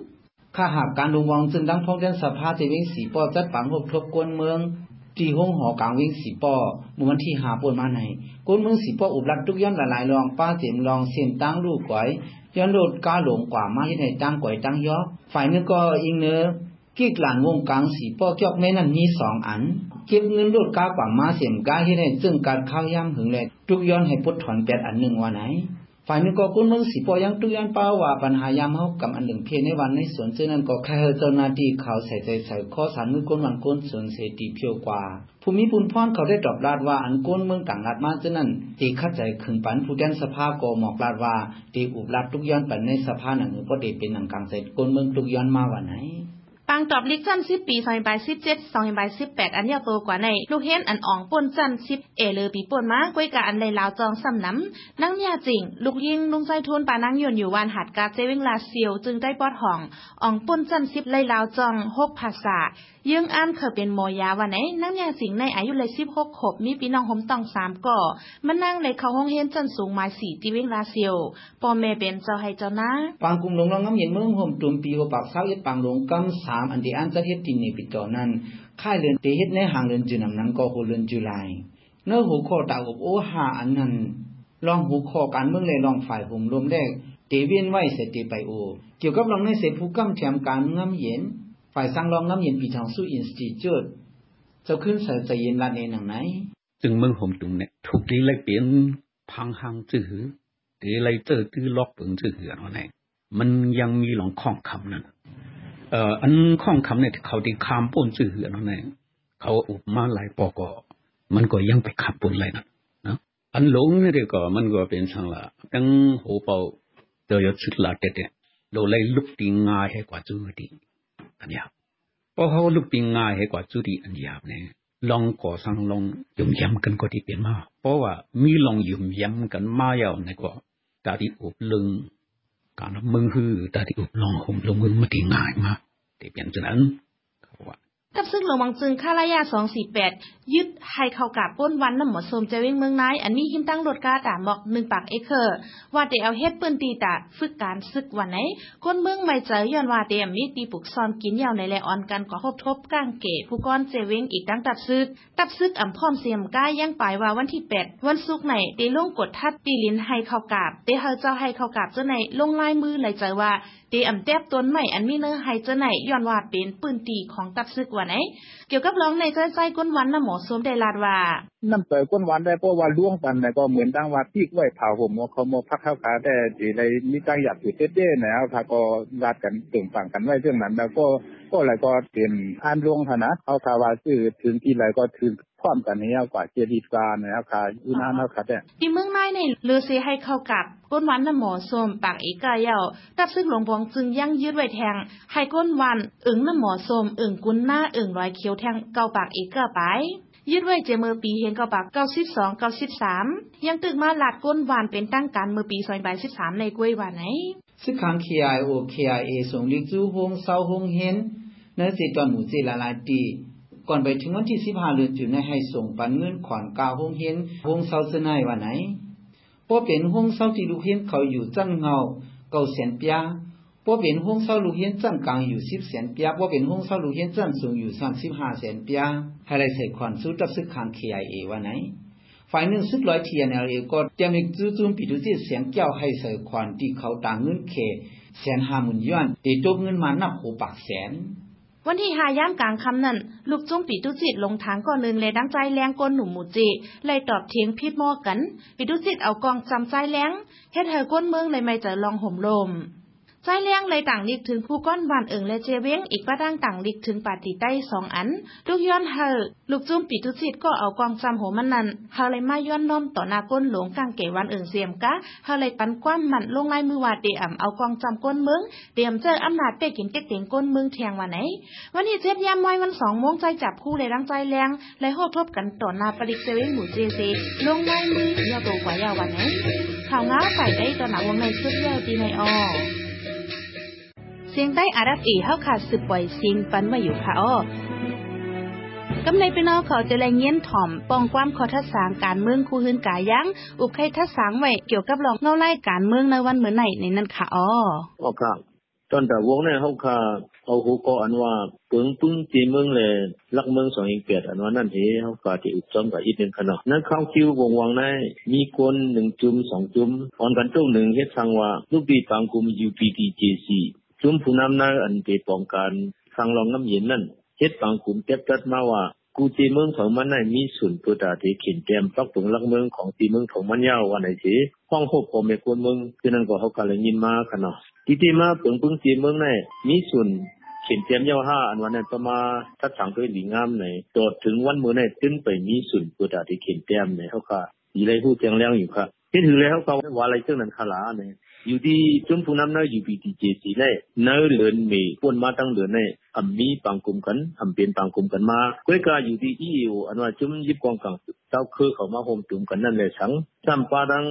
ข้าหากการดูวองจึงดังพ้องเดินสภาจะวิ่งสีปอจัดปังหกทบกวนเมืองตีห้องหอกลางวิ่งสีปอมวันที่หาปวนมาไหนกวนเมืองสีปออุบลัดทุกย้อนหลายๆรองป้าเสียมรองเสียนตั้งลูกก๋อย ย้อนโลดกาหลงกว่ามาที่ไหนตั้งก๋อยตั้งยอฝ่ายนึงก็อิงเนื้อกีกหลานวงกลางสีปอจอกแม่นั้นมีสองอันเก็บเงินโลดกากว่ามาเสียมกาที่ไหนซึ่งการข้าวย่ำหึงเลยทุกย้อนให้พุทถอนแปดอันหนึ่งวันไหน ฝ่ายนึงก็กุนเมืองสีปอยังทุย้อนป้าว่าปัญหายามเฮากับอันหนึ่งเพียในวันในสวนเจ้านั้นก็แค่เจ้าหน้าที่เขาใส่ใจใส่ข้อสารมือก้นวันก้นสวนเสตีเพียวกว่าภูมิปุนพรเขาได้ตอบลาดว่าอันก้นเมืองต่างลาดมาเจ้านั้นตีคัดใจขึงปันผู้แดนสภาโกหมอกลาดว่าตีอุบลาดทุกย้อนปันในสภาหนังก็ตีเป็นหนังกลางเสร็จก้นเมืองทุกย้อนมาวันไหน ปังตอบลิกจันสิบปีสองใบสิบเจ็ดสองใบสิบแปดอันเดียวโตกว่าใน ลูกเห็นอันอ่องป่นจันสิบเอเลยปีป่นมาก้วยกะอันเลยลาวจองซ้ำน้ำนั่งยาจริง ลูกยิงลุงใจทุนปานั่งยนอยู่วันหัดกาเจวิงลาเซียวจึงได้ปอดห่องอ่องป่นจันสิบเลยลาวจองหกภาษายังอันเคยเป็นโมยาวันไหนนั่งยาสิงในอายุเลยสิบหกขบมีพี่น้องหมตองสามก่อมันนั่งเลยเขาห้องเฮนจันสูงมาสี่จีวิงลาเซียวปอเมเป็นเจ้าให้เจ้านะปางกุมลงลองน้ำเย็นเมืองห่มตุ่มปีหัวปากเศร้าเย็ดปางลงกำสามอันเดียนจะเฮ็ดตินในปิดต่อนั้นค่ายเรือนเตเฮ็ดในห่างหลงการเมืองเลยลองฝ่า am an de an zat het tin ni pi to nan khai len te het ne hang len ju nam nang ko ho len ju lai no hu kho ta ob o ha an nan long hu kho kan mung le long phai hum lom le te bien wai se te pai o kieu kap long ne se phu kam cham kan ngam yen phai sang long ngam yen pi thang su institute จะขึ้นใส่ใจเย็นละเนหนังไหนจึงเมืองผมตรงเนี่ยถูกดีเลยเปลี่ยนพังหังจื้อถือไรเจอตื้อล็อกเปิงจื้อเหือเอาไหนมันยังมีหลงข้องคำนั้น เอ่ออันข้องคำเนี่ยเขาที่คามปนจื้อเนาะไหนเขาอุบมาหลายปอกอมันก็ยังไปขับปุ่นเลยนะนะอันหลงเนี่ยก็มันก็เป็นสังละตั้งหัวเป่าเดี๋ยชุดละเด็ดๆโดเลยลุกตีงายให้กว่าจื้อดีอันนี้พอเขาลุกปีง่ายให้กว่าจุดีอันยาบเนี่ยลองก่อสร้างลองยุ่มย้ำกันก็ที่เป็นมาเพราะว่ามีลองยุ่มย้ำกันมาเยาในก็ตาที่อุบลึงการที่อุบลอง cả nó mừng hư, ta thì ụp lòng hùng lông mà thì ngại mà. Thì biến cho nắng กับซึ่งหลวงวังจึงค่าระยะ248 ยึดให้เข้ากับป้นวันน้ำหมดสมเจวิงเมืองนาย อันมีหิมตั้งรถกาตาหมอก1ปากเอเคอร์ ว่าเดเอาเฮ็ดปืนตีตาฝึกการซึกวันไหนคนเมืองไม่เจอย้อนว่าเดมีตีปุกซอมกินยาวในแลออนกันก็ทบทบก้างเกผู้ก้อนเจวิงอีกตั้งตับซึก ตับซึกอ่ำพร้อมเสียมก้ายังปลายว่าวันที่ 8 วันศุกร์ไหนเดลงกดทัดปีลินให้เข้ากาบเดเฮาเจ้าให้เข้ากาบเจ้าไหนลงลายมือเลยใจว่าเดอ่ำแตบต้นใหม่อันมีเนื้อให้เจ้าไหนย้อนว่าเป็นปืนตีของตับซึกวันไหน เกี่ยวกับร้องในใจใจก้นวันน่ะหมอสมได้ลาดว่าน้ำเตยก้นวันได้เพราะว่าล่วงกันก็เหมือนดังว่าพี่กล้วยเผาผมเขาโมพักเข้าขาแต่ดีเลยมีตั้งหยัดอยู่เต้เด้แล้วค่ะก็รัดกันตึงฝั่งกันไว้เรื่องนั้นแล้วก็ก็อะไรก็เตรียมอ่านลวงฐานะเขาคาว่าซื้อถึงที่ไรก็ถึง พร้อมกันนี้กว่าเจดีย์การนะครับค่ะอุณาเนาะค่ะแต่ที่เมืองนายในเลือเซให้เข้ากับก้นวันน่ะหมอสมปากเอกาเยาตับซึ่งหลวงพองจึงยังยืดไว้แทงให้ก้นวันอึ่งน่ะหมอสมอึ่งกุนหน้าอึ่งร้อยเขียวแทงเกาปากเอกาไปยืดไว้เจมือปีเห็นเกาปากเก้าสิบสองเก้าสิบสามยังตึกมาหลัดก้นวานเป็นตั้งการมือปีซอยใบสิบสามในกล้วยวันไหน sức kháng KIO KIA ส่งลิจูฮงเซาฮงเฮนเนื้อสิตอนหมู่เจลาลาตี ก่อนไปถึงวันที่15เดือนจุนให้ส่งปันเงินขอนกาวฮงเฮนฮงเซาจะนายวันไหนพอเป็นฮงเซาที่ลูกเฮนเขาอยู่จันเงาเก้าแสนปียพอเป็นฮงเซาลูกเฮนจันกลางอยู่10แสนปียพอเป็นฮงเซาลูกเฮนจันสูงอยู่35แสนปียให้ได้ใส่ขอนสู้กับ sức kháng KIA วันไหนฝ่ายหนึ่งซึกร้อย TNLA ก็จะมีจูจุมปิดุจิเสียงเจ้าให้ใส่ขวานที่เขาต่างเงินเขแสนห้าหมื่นย้อนตีตบเงินมานับหูปากแสน วันที่หาย่ามกลางคำนั้นลูกจุ้มปีตุจิตลงทางก่อนหนึ่งเลยดังใจแรงก้นหนุ่มหมูจิเลยตอบเทียงพิดมอกันปีตุจิตเอากองจำใจแรงเฮ็ดเธอก้นเมืองเลยไม่เจอลองห่มลม ใจเลี้ยงเลยต่างลิกถึงผู้ก้อนวานเอิงและเจเว้งอีกประดังต่างลิกถึงปาติใต้สองอัน ลูกย้อนเฮอลูกจุ้มปีตุจิตก็เอากองจำโหมันนันเฮาเลยมาย้อนน้อมต่อนาก้นหลวงกลางเกวันเอิงเสียมกะเฮาเลยปันกว้ามมันลงลายมือวาดเดียมเอากองจำก้นเมืองเตรียมเจออำนาจเป้กินเก็กเต็งก้นเมืองแทงวันไหน วันที่เจ็ดยามมอยวันสองโมงใจจับคู่เลยดังใจแรงเลยโหทบกันต่อนาปริกเจเว้งหมู่เจเซลงลายมือยาวโตกว่ายาววันไหนข่าวง้าใส่ได้ต่อหนาวงในชุดเยาวดีในออ สียงใต้อารับเอเฮาขาดสืบปล่อยเสียงปันไว้อยู่ค่ะอ้อกำในพี่น้องเขาจะแรงเงี้ยนถ่อมป้องความขอทัศสางการเมืองคู่หืนกายังอุกไข่ทัศสางไว้เกี่ยวกับรองเงาไล่การเมืองในวันเหมือนไหนในนั้นค่ะอ้ออ๋อครับตอนแต่วงในเฮาค่ะเอาหูก็อันว่าเปิงปึ้งจีเมืองเลยลักเมืองสองอีกเปียดอันว่านั่นเฮเฮาก็ที่อุดจอมกับอีกหนึ่งขนาดนั้นเข้าคิววงวังในมีคนหนึ่งจุ่มสองจุ่มออนกันตู้หนึ่งเฮ็ดทางว่าลูกปีปังกุม UPTJC จุ่มผู้นำน้าอันเปป้องกันทางรองน้ำเย็นนั่นเฮ็ดปังกุมเก็บจัดมาว่ากูจีเมืองของมันในมีส่วนตัวตาที่เขียนแกมปักตรงลักเมืองของจีเมืองของมันยาววันไหนสิห้องหกพอเมกวนเมืองคือนั่นก็เขากาเลยยินมาขนาดที่ที่มาเปิงปึงจีเมืองในมีส่วนเขียนแกมยาวห้าอันวันนั้นประมาทัดสังด้วยหลีงามในตอดถึงวันมือในจึงไปมีส่วนตัวตาที่เขียนแกมในเขาค่ะยีไรผู้แจงแรงอยู่ค่ะที่ถือแล้วเขาว่าอะไรเจ้านั้นขลาเนี่ย อยู่ที่จุมพูนำนาอยู่ปีที่เจสีในเนื้อเลือนมีปนมาตั้งเลือนในอัมมีปังกุมกันอัมเป็นปังกุมกันมาเพื่อการอยู่ที่อีเออันว่าจุมยิบกองกังเจ้าคือเขามาโฮมจุมกันนั่นแหละสังจำปาดัง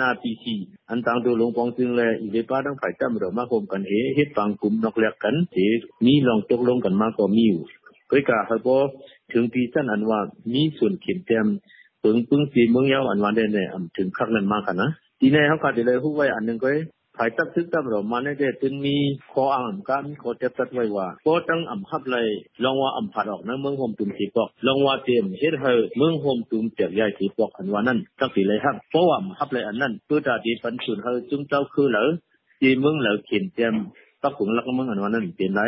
NRPC อันต่างตัวลงปองจึงเลยอีเวปาดังฝ่ายจำเรามาโฮมกันเฮเฮ็ดปังกุมนอกเลียกกันเฮมีลองตกลงกันมาก็มีอยู่เพื่อการเขาก็ถึงปีสั้นอันว่ามีส่วนเขียนเต็มปึงปึงสีเมืองยาวอันวันเดนเนี่ยถึงครั้งนั้นมากกันนะ ทีนี้เขาก็จะเลยพูดไว้อันหนึ่งก็ภายตักซึกตับเรอมาในเดจึงมีขออ่างกันขอเจ็บตัดไว้ว่าก็ตั้งอ่ำฮับเลยลองว่าอ่ำผัดออกนะเมืองโฮมตุมสีปอกลองว่าเตรียมเฮ็ดให้เมืองโฮมตุมเจ็บใหญ่สีปอกอันว่านั้นตั้งสีเลยครับเพราะว่าอ่ำฮับเลยอันนั้นเพื่อตาดีปันสุนเฮาจุ้มเจ้าคือเหลอที่เมืองเหลอเขียนเตรียม ตักผมรักมันหันวันนั้นเปลี่ยนได้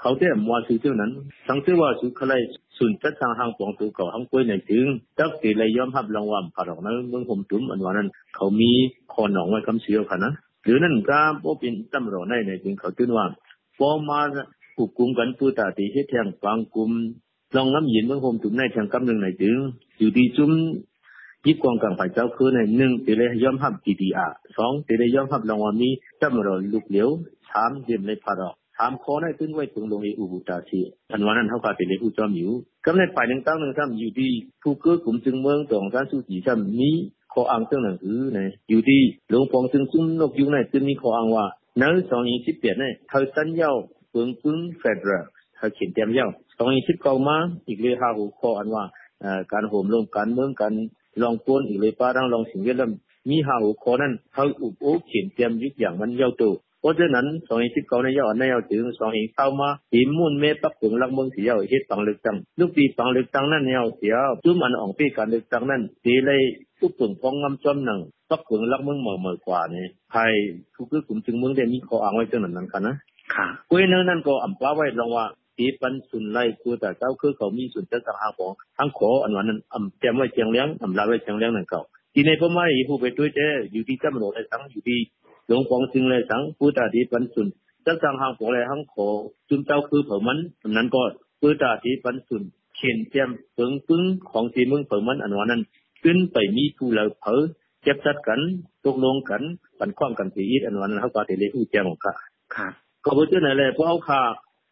เขาได้มัวซื้อเท่านั้นทั้งเสื้อว่าซื้อข大公那个么很往ทาง来，างป是งตู次话是可来顺德上行广州搞行规นถึงตักสีเลยยอมรับรางวัลผ่านออกนั้นเมืองผมตุ้มอันว่านั้นเขามีคอนหนองไว้คำเสียวค่ะนะหรือนั่นก็บ่เป็นตำรวจในในถึงเขาตื่นว่าฟอมาผูกกลุ่มกันผู้ตาตีเฮ็ดแทงฟังกลุ่มลองน้ำยินเมืองผมตุ้มในแทงกำหนึ่งในถึงอยู่ดีจุ้ม ยิบกองกลางฝ่ายเจ้าคือในหนึ่งตีเลยยอมรับ GDR สองตีเลยยอมรับรางวัลมีตำรวจลูกเหลียวสามเยี่ยมเลยผัดอกถามขอในตึ้งไว้ถึงลงเออุบุตาชีทันวันนั้นเขาก็เป็นเลผู้จอมอยู่กำในฝ่ายหนึ่งตั้งหนึ่งซ้ำอยู่ที่ผู้เกื้อกลุ่มจึงเมืองตองท่านสุจีซ้ำมีขออ้างเจ้าหนังสือในอยู่ที่หลวงปองจึงซุ้มนกยุงในจึงมีขออ้างว่าในสองยี่สิบเปียเนี่ยเธอสัญญาเปิงปึ้งเฟดรัลเธอเขียนเตรียมเย้าสองยี่สิบเก้ามาอีกเลยหาหูข้ออันว่าการโหมลงการเมืองการ ลองปนอีกเลยป้าดังลองสิ่งเวลามีหาหูขอนั้นเธออุบโอเขียนเตรียมยุกอย่างมันเย้าตัวเพราะฉะนั้นสองสิบเก้าในยอดในยอดถึงสองเข้ามาหิมมุ่นเมปักถึงลักเมืองเสียวเฮ็ดปังเลือกตั้งลูกปีปังเลือกตั้งนั่นยาวเสียวจุ่มอันออกปีการเลือกตั้งนั่นตีเลยทุกถึงฟองงำจอมหนังปักถึงลักเมืองเหม่อเหม่อกว่านี่ไทยทุกคือกลุ่มจึงเมืองได้มีข้ออ้างไว้จังนั้นนั้นกันนะค่ะกุ้ยเนื้อนั่นก็อ่ำป้าไว้ลองว่า ที่ปันสุนไล่กูแต่เจ้าคือเขามีส่วนจะสังหาของทั้งขออันวันนั้นอำแจมไว้เจียงเลี้ยงอำลาไว้เจียงเลี้ยงนั่นเก่าทีในพม่าอีผู้ไปด้วยเจ้อยู่ที่จำโนเลยสังอยู่ที่หลวงปองซิงเลยสังกูแต่ที่ปันสุนจะสั่งหาของเลยทั้งขอจุนเจ้าคือเผ่ามันอันนั้นก็กูแต่ที่ปันสุนเขียนเจียมเปิงปึ้งของทีมึงเผ่ามันอันวันนั้นขึ้นไปมีผู้เราเผอเจ็บจัดกันตกลงกันปันความกันสีอีอันวันนั้นเขาก็เทเลผู้แจ้งของข้าครับก็บ่ชื่อไหนเลยเพราะเขาค่า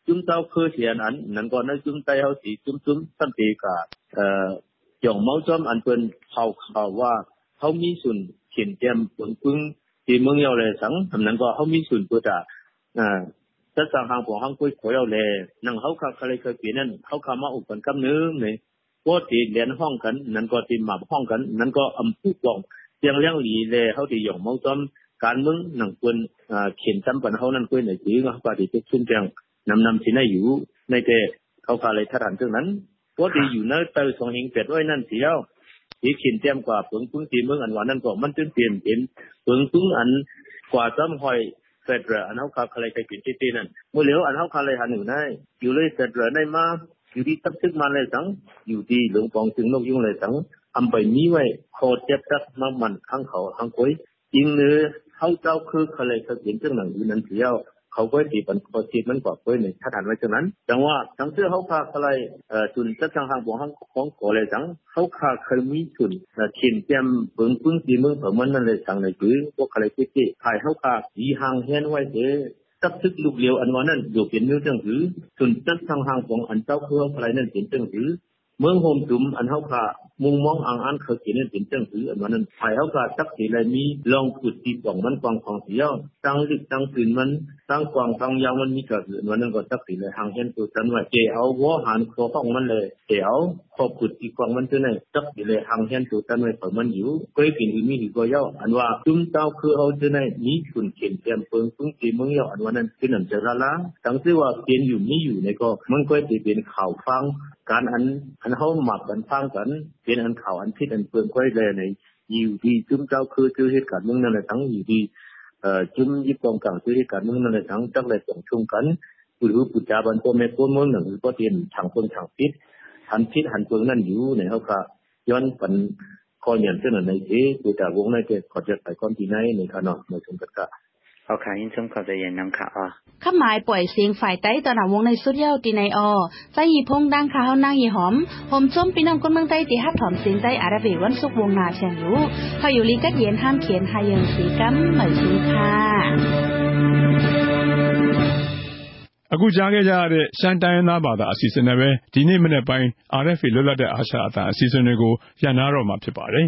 จุ้มเต้าเคยเสียนั้นนั่นก็นั่นจุ้มไตเฮาสิจุ้มจุ้มสันติกะเอ่อจ่องเมาจอมอันเปิ้นเขาเขาว่าเขามีส่วนเขียนเตรียมปึงปึงที่เมืองยาวเลยสังอันนั้นก็เขามีส่วนเพื่อจะอ่อจะสั่งหางของห้างกุ้ยขอยเอาเลยนั่งเขาค่าอะไรเคยเปลี่ยนนั้นเขาค่ามาอุปกันกำนึงนี่ว่าตีเรียนห้องกัน นั่นก็ตีหมาห้องกัน นั่นก็อำพูดบอกเสียงเลี้ยงหลีเลยเขาที่หยองเมาจอมการเมืองหนังควรเขียนจำปัญหานั้นควรในจีก็ปฏิเสธชุนจังนำนำที่นั่นอยู่ในแต่เขาพาเลยทัดหันเรื่องนั้นเพราะที่ยู่ในเตาสอง 남남시น유나이테 카우카레 타란 등난า디유나 떨 성행 뱃로이 난 지요 이 긴템 과 벙쿵 지명 안 완난 거 만든 템벙สองหิงเสร็จอันเฮาคาอะไรไปขินที่ตีนั่นเมื่อเร็วอันเฮาคาอะไรหันอยู่ในอยู่เลยเสร็จได้มาอยู่ที่ตักซึ่งมาเลยสังอยู่ที่หลวงปองถึงนกยุ่งเลยสังอำไปนี้ไว้คอเจ็บตักมามันข้างเขาข้างก้อยจริงเนื้อเฮาเจ้าคืออะไรเขาเขียนเจ้าหนังอยู่นั่นเสียว เขาเพื่อที่ผลกระเทียม버티 번버티 먼거 보이는 차단 외전한 정화 정세 허카 클라이 준 적상항 봉항 공 고래장 허카 클미 준 긴점 벙분 지문 범원을ขา그고칼의 뜻이 하이 허카 이항 현외제 ตับทึกลูกเลียวอันว่านั้นอยู่เป็นเนื้อจังหรือส่วนจับทางห่างของอันเจ้าเครื่องอะไรนั่นเป็นจังหรือ เมืองโฮมจุมอันเขาขามุงมองอ่างอันเขาเขียนเป็นจังหืออันว่านั้นภายเขาขาตักสีเลยมีลองขุดตีป่องมันกวางของเสียวตั้งลิกตั้งตื่นมันตั้งกวางตั้งยาวมันมีกระสืออันนั้นก็ตักสีเลยหางเห็นตัวจันไว้เจเอาวัวหันคอของมันเลยเจเอาขอบขุดตีกวางมันตัวไหนตักสีเลยหางเห็นตัวจันไว้เปิดมันอยู่ก็กินอื่นมีอยู่ก็ย้าอันว่าจุ่มเต้าคือเอาตัวไหนมีขุนเขียนเตรียมเปิงพึ่งตีมึงเย้าอันว่านั้นคือหนังจะละล้างตั้งที่ว่าเปลี่ยนอยู่มีอยู่ในก็มันก็จะเป็นข่าวฟังการอันอัน เขาหมักกันฟังกันเป็นอันข่าวอันพิษอันเปลืองไว้เลยในอยู่ดีจุ่มเจ้าคือคือเหตุการณ์มึงนั่นแหละทั้งอยู่ดีเอ่อจุ่มยิบกองกลางคือเหตุการณ์มึงนั่น แหละทั้งจักเลยส่งชุมกันหรือปุจจาบันโตเมโกมงหนึ่งก็เตียนทางเปลืองทางพิษหันพิษหันเปลืองนั่นอยู่ในเขาก็ย้อนปันคอเหยียนเส้นในเทปุจจาวงในเทขอจะไปก้อนที่ไหนในขณะในชมกันก็ เอาค่ะยินชมขอบใจเย็นน้ำค่ะอ่ะ ข้าหมายปล่อยเสียงฝ่ายใต้ตอนหาวงในสุดเย้าตีในออใจหยีพงดังข้าเฮานางยีหอมผมจมปีน้องคนเมืองใต้ตีฮัดถอมเสียงใจอาราเบวันสุกวงนาเชียงอยู่เขาอยู่ลีกัดเย็นห้ามเขียนหายังสีกัมเหมยซื้อค่ะ အခုကြားခဲ့ကြရတဲ့ရှမ်းတိုင်းရင်းသားဘာသာအစီအစဉ်နဲ့ပဲဒီနေ့မနေ့ပိုင်း RFA လွတ်လပ်တဲ့အာရှအသံအစီအစဉ်တွေကိုရန်နာတော့မှာဖြစ်ပါတယ်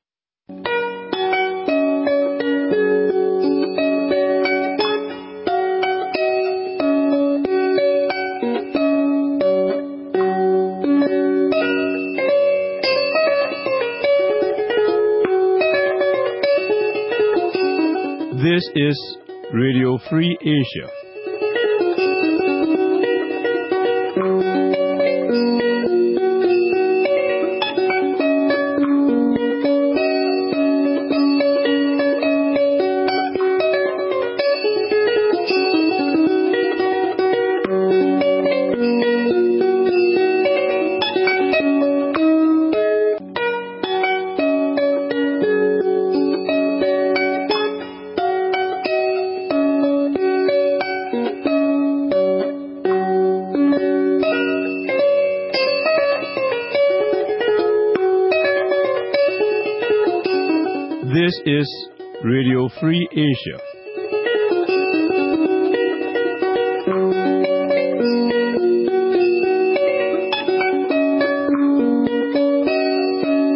This is Radio Free Asia. Free Asia.